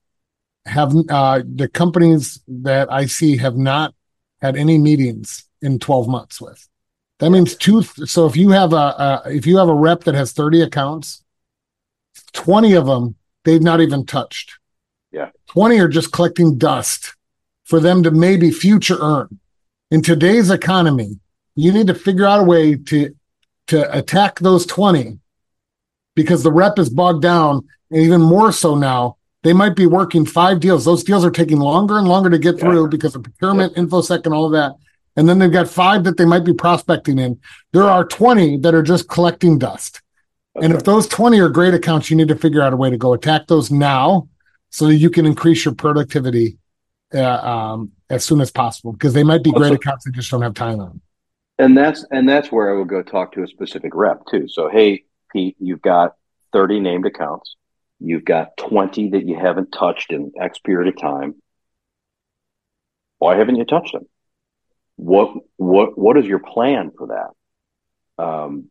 have uh, the companies that I see have not had any meetings in 12 months with. That means two. So if you have a, a if you have a rep that has 30 accounts, 20 of them they've not even touched. Yeah. 20 are just collecting dust for them to maybe future earn. In today's economy, you need to figure out a way to to attack those 20 because the rep is bogged down and even more so now they might be working five deals. Those deals are taking longer and longer to get Yeah. through because of procurement infosec and all of that. And then they've got five that they might be prospecting in. There are 20 that are just collecting dust. And if those 20 are great accounts you need to figure out a way to go attack those now so that you can increase your productivity uh, um, as soon as possible because they might be great Also- accounts that just don't have time on And that's and that's where I would go talk to a specific rep too. So hey, Pete, you've got 30 named accounts. You've got 20 that you haven't touched in X period of time. Why haven't you touched them? What what what is your plan for that? Um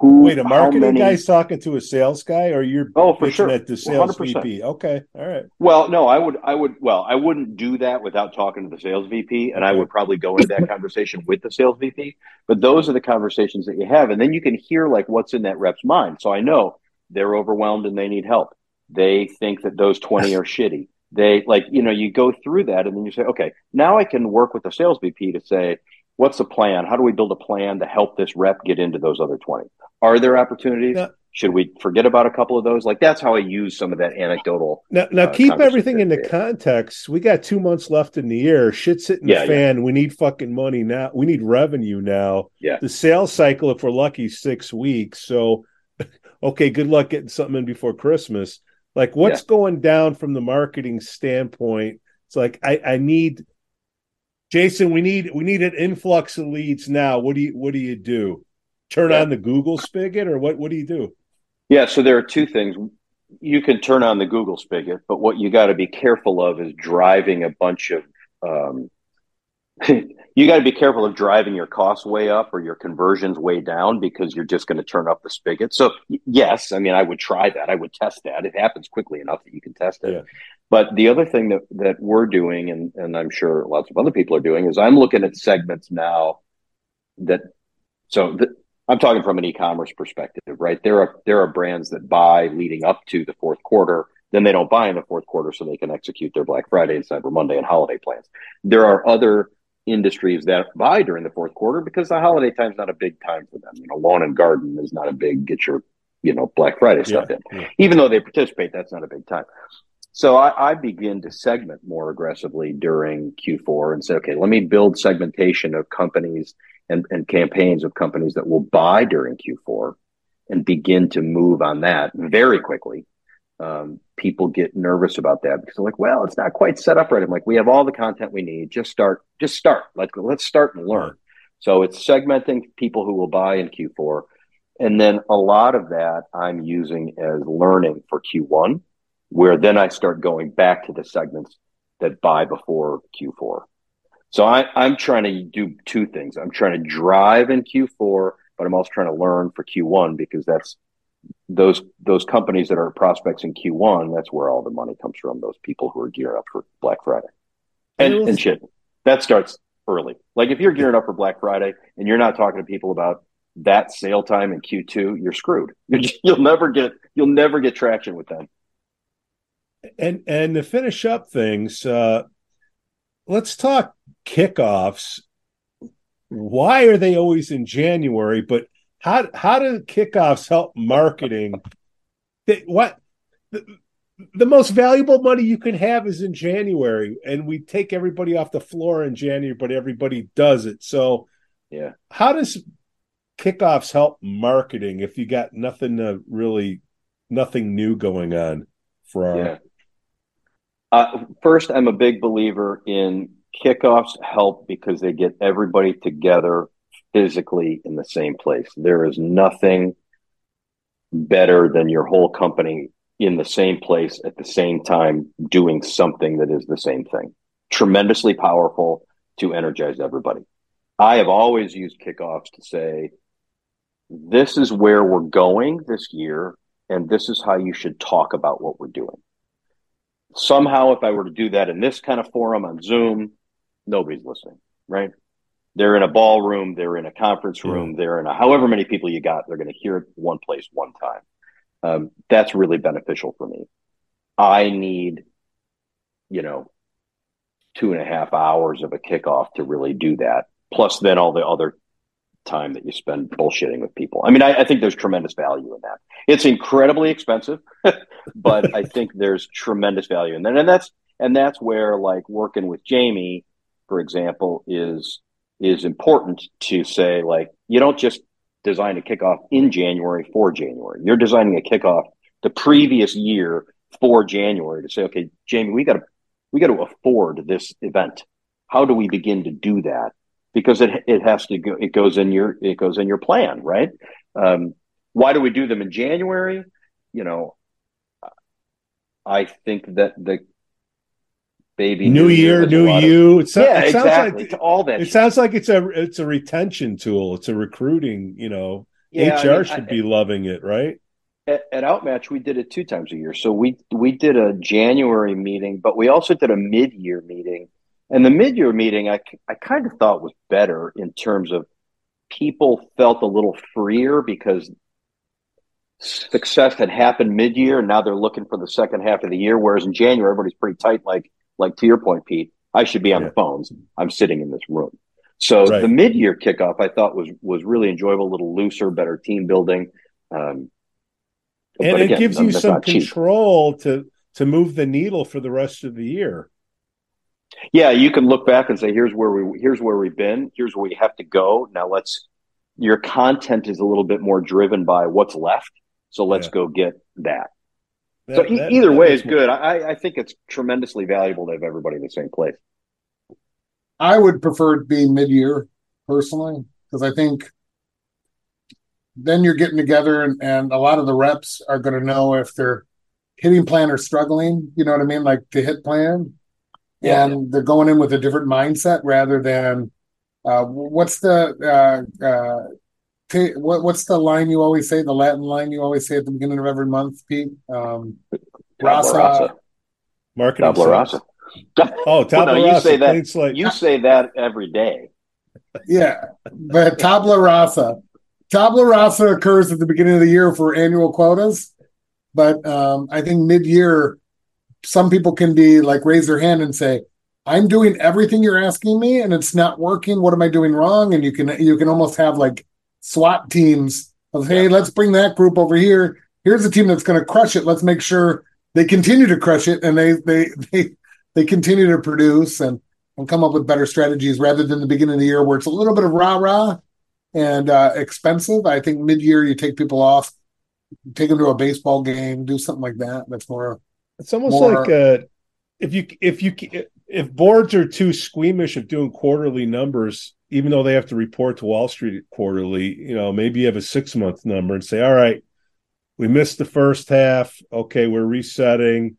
who Wait, a marketing many- guy's talking to a sales guy, or you're Oh, for sure. at the sales 100%. VP? Okay, all right. Well, no, I would, I would, well, I wouldn't do that without talking to the sales VP, and I would probably go into that conversation with the sales VP. But those are the conversations that you have, and then you can hear like what's in that rep's mind. So I know they're overwhelmed and they need help. They think that those twenty are shitty. They like, you know, you go through that, and then you say, okay, now I can work with the sales VP to say, what's the plan? How do we build a plan to help this rep get into those other twenty? Are there opportunities? Yeah. Should we forget about a couple of those? Like that's how I use some of that anecdotal Now, now uh, keep everything in the context. We got two months left in the year. Shit's hitting Yeah, the yeah. fan. We need fucking money now. We need revenue now. Yeah. The sales cycle, if we're lucky, six weeks. So, okay, good luck getting something in before Christmas. Like, what's going down from the marketing standpoint? It's like I, I need Jason. We need we need an influx of leads now. What do you what do you do? Turn Yeah. on the Google spigot, or what? What do you do? Yeah, so there are two things. You can turn on the Google spigot, but what you got to be careful of is driving a bunch of. Um, you got to be careful of driving your costs way up or your conversions way down because you're just going to turn up the spigot. So yes, I mean I would try that. I would test that. It happens quickly enough that you can test it. Yeah. But the other thing that that we're doing, and and I'm sure lots of other people are doing, is I'm looking at segments now that. So the, I'm talking from an e-commerce perspective, right? There are there are brands that buy leading up to the fourth quarter, then they don't buy in the fourth quarter, so they can execute their Black Friday and Cyber Monday and holiday plans. There are other industries that buy during the fourth quarter because the holiday time's not a big time for them. You know, lawn and garden is not a big get your you know Black Friday stuff Yeah, in. yeah. Even though they participate, that's not a big time. So I, I begin to segment more aggressively during Q4 and say, okay, let me build segmentation of companies and, and campaigns of companies that will buy during Q4 and begin to move on that very quickly. Um, people get nervous about that because they're like, well, it's not quite set up right. I'm like, we have all the content we need. Just start, just start. Like, let's start and learn. So it's segmenting people who will buy in Q4. And then a lot of that I'm using as learning for Q1, where then I start going back to the segments that buy before Q4. So I, I'm trying to do two things. I'm trying to drive in Q4, but I'm also trying to learn for Q1 because that's those those companies that are prospects in Q1. That's where all the money comes from. Those people who are gearing up for Black Friday, and was- and shit that starts early. Like if you're gearing up for Black Friday and you're not talking to people about that sale time in Q2, you're screwed. You're just, you'll never get you'll never get traction with them. And and to finish up things, uh, let's talk kickoffs. Why are they always in January? But how how do kickoffs help marketing? They, what the, the most valuable money you can have is in January, and we take everybody off the floor in January, but everybody does it. So, Yeah. how does kickoffs help marketing if you got nothing to really nothing new going on for our. Yeah. Uh, first, I'm a big believer in kickoffs help because they get everybody together physically in the same place. There is nothing better than your whole company in the same place at the same time doing something that is the same thing. Tremendously powerful to energize everybody. I have always used kickoffs to say, this is where we're going this year, and this is how you should talk about what we're doing. Somehow, if I were to do that in this kind of forum on Zoom, nobody's listening, right? They're in a ballroom, they're in a conference room, they're in a however many people you got, they're going to hear it one place, one time. Um, that's really beneficial for me. I need, you know, two and a half hours of a kickoff to really do that. Plus, then all the other time that you spend bullshitting with people. I mean, I, I think there's tremendous value in that. It's incredibly expensive, but I think there's tremendous value in that. And that's and that's where like working with Jamie, for example, is is important to say like you don't just design a kickoff in January for January. You're designing a kickoff the previous year for January to say, okay, Jamie, we got to we got to afford this event. How do we begin to do that? Because it it has to go. It goes in your it goes in your plan, right? Um, why do we do them in January? You know, I think that the baby new, new year, new you. It, so, yeah, it sounds exactly. like all that. It shit. sounds like it's a it's a retention tool. It's a recruiting. You know, yeah, HR I mean, should I, be loving it, right? At, at, Outmatch, we did it two times a year. So we we did a January meeting, but we also did a mid year meeting. And the mid year meeting, I I kind of thought was better in terms of people felt a little freer because success had happened mid year, and now they're looking for the second half of the year. Whereas in January, everybody's pretty tight, like like to your point, Pete, I should be on yeah. the phones. I'm sitting in this room. So right. the mid-year kickoff I thought was was really enjoyable, a little looser, better team building. Um, and it again, gives you some control cheap. to to move the needle for the rest of the year. Yeah, you can look back and say, "Here's where we here's where we've been. Here's where we have to go. Now let's." Your content is a little bit more driven by what's left, so let's yeah. go get that. That, so that, either that way is good. I, I think it's tremendously valuable to have everybody in the same place. I would prefer it be mid-year personally because I think then you're getting together and, and a lot of the reps are going to know if they're hitting plan or struggling. You know what I mean? Like to hit plan, yeah. and they're going in with a different mindset rather than uh, what's the uh, uh, what, what's the line you always say? The Latin line you always say at the beginning of every month, Pete. Um, Rasa. rasa. Marketing. Tabla rasa. Oh, tabla well, no, you say that. You say that every day. Yeah, but tabla rasa. Tabla rasa occurs at the beginning of the year for annual quotas, but um, I think mid-year, some people can be like raise their hand and say, "I'm doing everything you're asking me, and it's not working. What am I doing wrong?" And you can you can almost have like SWAT teams of, hey, let's bring that group over here. Here's a team that's going to crush it. Let's make sure they continue to crush it and they they they they continue to produce and and come up with better strategies rather than the beginning of the year where it's a little bit of rah rah and uh, expensive. I think mid year you take people off, take them to a baseball game, do something like that. That's more. It's almost more, like uh, if you if you if boards are too squeamish of doing quarterly numbers, even though they have to report to Wall Street quarterly, you know, maybe you have a six month number and say, all right, we missed the first half. Okay, we're resetting.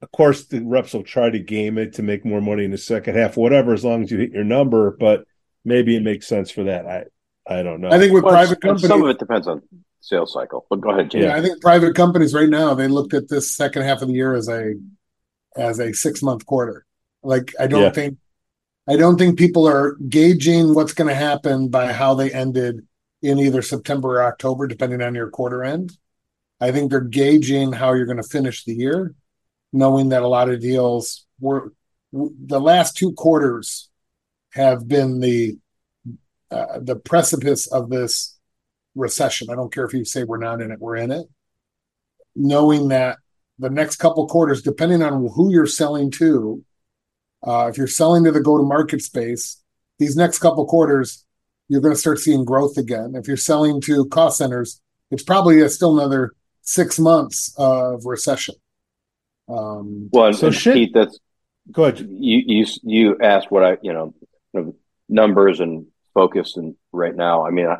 Of course, the reps will try to game it to make more money in the second half, whatever, as long as you hit your number. But maybe it makes sense for that. I I don't know. I think with well, private companies, some of it depends on sales cycle. But go ahead, James. Yeah, I think private companies right now they looked at this second half of the year as a as a six month quarter. Like I don't yeah. think I don't think people are gauging what's going to happen by how they ended in either September or October, depending on your quarter end. I think they're gauging how you're going to finish the year, knowing that a lot of deals were the last two quarters have been the uh, the precipice of this recession. I don't care if you say we're not in it, we're in it. Knowing that the next couple quarters, depending on who you're selling to, if you're selling to the go to market space, these next couple quarters, you're going to start seeing growth again. If you're selling to cost centers, it's probably a, still another six months of recession. Um, Well, So and shit- Pete, that's good. you you you asked what I you know numbers and focus and right now. I mean, I,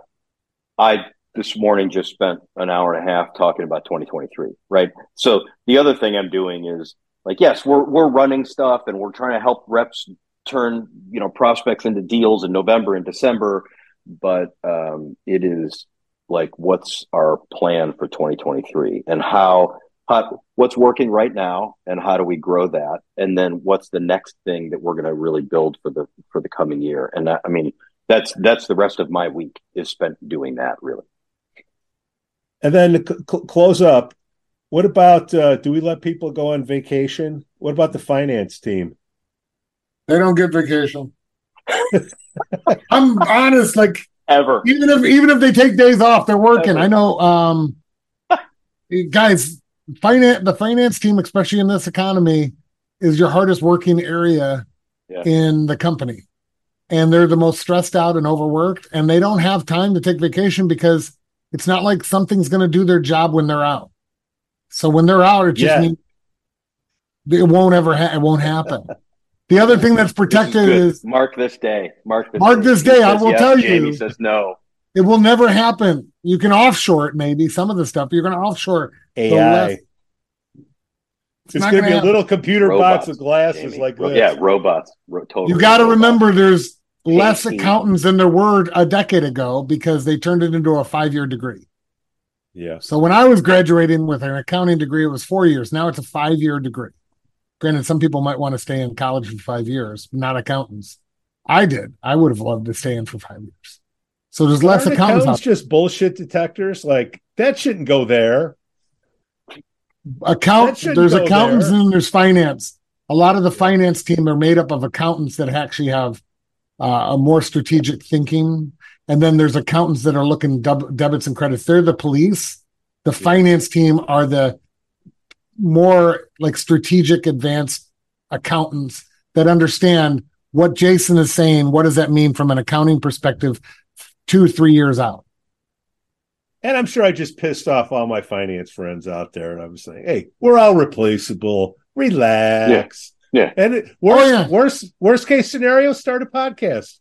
I this morning just spent an hour and a half talking about 2023. Right. So the other thing I'm doing is like, yes, we're we're running stuff and we're trying to help reps turn you know prospects into deals in November and December, but um, it is like what's our plan for 2023 and how how, what's working right now and how do we grow that? And then what's the next thing that we're going to really build for the for the coming year? And that, i mean that's that's the rest of my week is spent doing that really. And then cl- close up, what about uh, do we let people go on vacation? What about the finance team? they don't get vacation. I'm honest, like ever even if even if they take days off, they're working. I know, um, guys. Finance the finance team, especially in this economy, is your hardest working area Yeah. in the company, and they're the most stressed out and overworked, and they don't have time to take vacation because it's not like something's going to do their job when they're out. So when they're out, it just Yeah. means it won't ever ha- it won't happen. The other thing that's This is protected is mark this day mark this Mark day. this He day, I will yes, tell you. jamie says no It will never happen. You can offshore it, maybe some of the stuff you're going to offshore. The AI. less- It's, not going to gonna be a little computer Robots, box with glasses Jamie. like Ro- this. yeah robots ro- totally You got to remember, there's less accountants than there were a decade ago because they turned it into a five year degree. Yeah. So when I was graduating with an accounting degree, it was four years. Now it's a five year degree. Granted, some people might want to stay in college for five years, not accountants. I did. I would have loved to stay in for five years. So there's less Aren't accountants. accountants just bullshit detectors. Like that shouldn't go there. account there's accountants there. and there's finance a lot of the finance team are made up of accountants that actually have uh, a more strategic thinking and then there's accountants that are looking deb- debits and credits they're the police the finance team are the more like strategic advanced accountants that understand what jason is saying what does that mean from an accounting perspective two three years out And I'm sure I just pissed off all my finance friends out there. And I was saying, hey, we're all replaceable. Relax. Yeah. Yeah. And it, worst, Oh, yeah. worst, worst case scenario, start a podcast.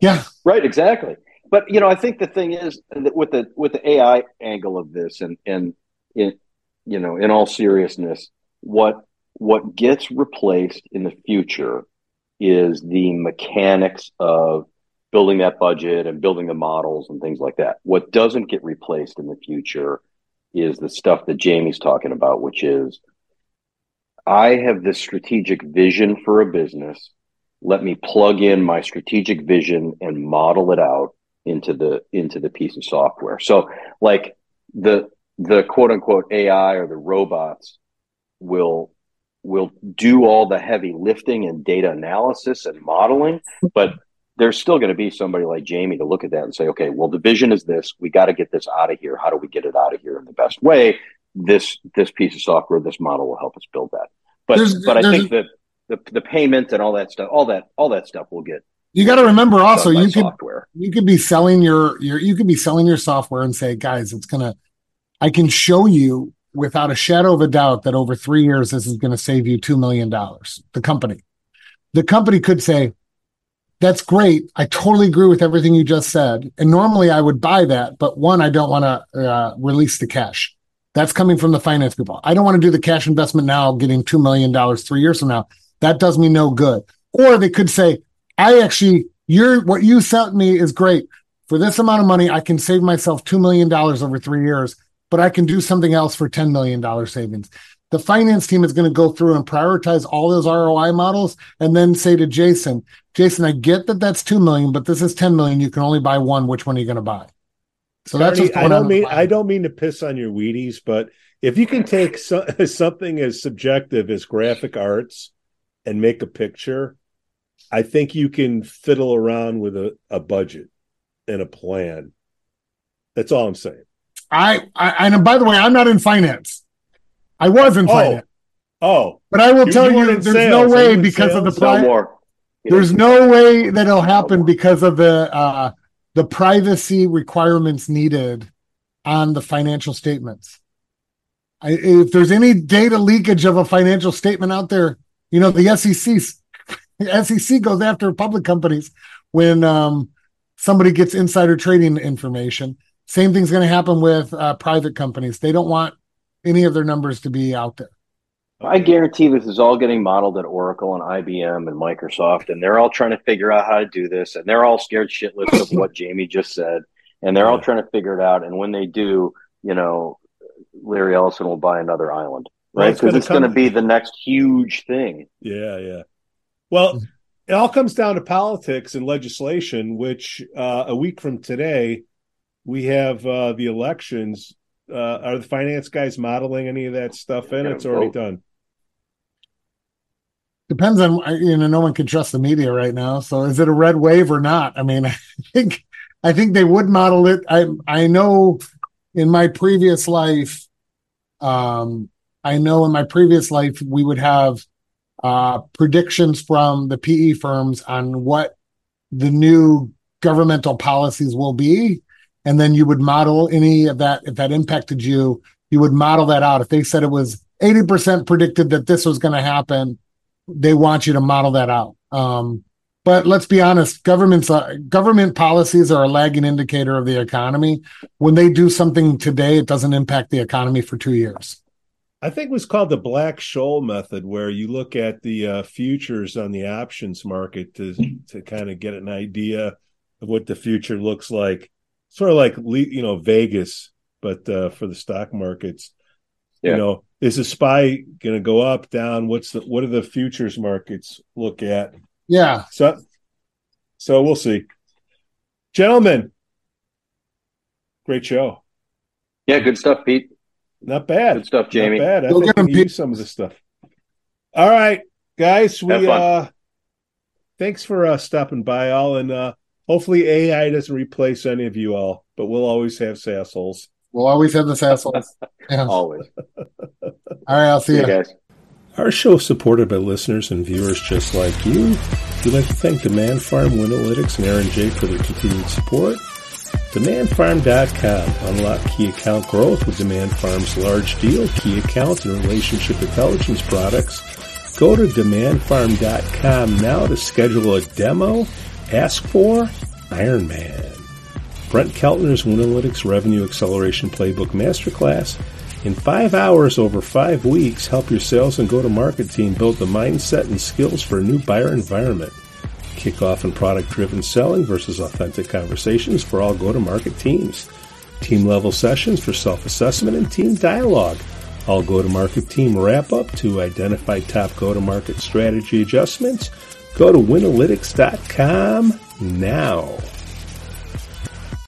Yeah Right, exactly. But you know, I think the thing is that with the with the AI angle of this, and and in you know, in all seriousness, what what gets replaced in the future is the mechanics of building that budget and building the models and things like that. What doesn't get replaced in the future is the stuff that Jamie's talking about, which is I have this strategic vision for a business let me plug in my strategic vision and model it out into the into the piece of software. So like the the quote unquote ai or the robots will will do all the heavy lifting and data analysis and modeling but there's still going to be somebody like jamie to look at that and say okay well the vision is this. We got to get this out of here. How do we get it out of here in the best way? This this piece of software this model will help us build that. But There's- but i think that the the payment and all that stuff, all that all that stuff will get you got to remember also you could software. you could be selling your your you could be selling your software and say guys it's gonna i can show you without a shadow of a doubt that over three years this is going to save you $2 million the company. The company could say that's great. I totally agree with everything you just said. And normally i would buy that but one i don't want to uh, release the cash. That's coming from the finance people. I don't want to do the cash investment now getting $2 million three years from now that does me no good or they could say I actually, you're what you sent me is great. For this amount of money, I can save myself $2 million over three years, but I can do something else for $10 million savings. The finance team is going to go through and prioritize all those ROI models and then say to Jason, Jason, I get that that's 2 million, but this is 10 million. You can only buy one. Which one are you going to buy? So that's Arnie, what's I going don't on. mean I don't mean to piss on your Wheaties, but if you can take so, something as subjective as graphic arts and make a picture, I think you can fiddle around with a, a budget and a plan. That's all I'm saying. I, I, and by the way, I'm not in finance. I was in Oh, finance, Oh, but I will You- tell you you, there's sales. no way because of the sales? No pri- more. There's no way that it'll happen because of the uh, the privacy requirements needed. on the financial statements. I, if there's any data leakage of a financial statement out there, you know, the SEC, SEC goes after public companies when um, somebody gets insider trading information. Same thing's going to happen with uh, private companies. They don't want any of their numbers to be out there. I guarantee this is all getting modeled at Oracle and IBM and Microsoft, and they're all trying to figure out how to do this, and they're all scared shitless of what Jamie just said, and they're all trying to figure it out. And when they do, you know, Larry Ellison will buy another island, right? Because well, it's going to be the next huge thing. Yeah, yeah. Well, it all comes down to politics and legislation, which uh, a week from today, we have uh, the elections. Uh, are the finance guys modeling any of that stuff in? It's already done. Depends on you know. No one can trust the media right now. So is it a red wave or not? I mean, I think I think they would model it. I I know in my previous life, um, I know in my previous life we would have uh, predictions from the PE firms on what the new governmental policies will be, and then you would model any of that if that impacted you. You would model that out. If they said it was eighty percent predicted that this was going to happen, they want you to model that out. Um, but let's be honest, governments uh, government policies are a lagging indicator of the economy. When they do something today, it doesn't impact the economy for two years. I think it was called the Black-Scholes method, where you look at the uh, futures on the options market to to kind of get an idea of what the future looks like, sort of like you know Vegas, but uh, for the stock markets. Yeah. You know, is the SPY going to go up, down? What's the what do the futures markets look at? Yeah. So, so we'll see, gentlemen. Great show. Yeah, good stuff, Pete. Not bad. Good stuff, Jamie. Not bad. I think we use some of this stuff. All right, guys. We uh thanks for uh stopping by all and uh hopefully AI doesn't replace any of you all, but we'll always have sassholes. We'll always have the sassholes. Yeah. Always. all right, I'll see, see you guys. Our show is supported by listeners and viewers just like you. We'd like to thank Demand Farm, Winalytics, and Aaron J for their continued support. DemandFarm.com. Unlock key account growth with Demand Farm's large deal, key account, and relationship intelligence products. Go to DemandFarm.com now to schedule a demo. Ask for Iron Man. Brent Keltner's Winalytics Revenue Acceleration Playbook Masterclass. In five hours over five weeks, help your sales and go-to-market team build the mindset and skills for a new buyer environment kickoff and product driven selling versus authentic conversations for all go to market teams, team level sessions for self assessment and team dialogue, all go to market team wrap up to identify top go to market strategy adjustments. Go to winalytics.com now.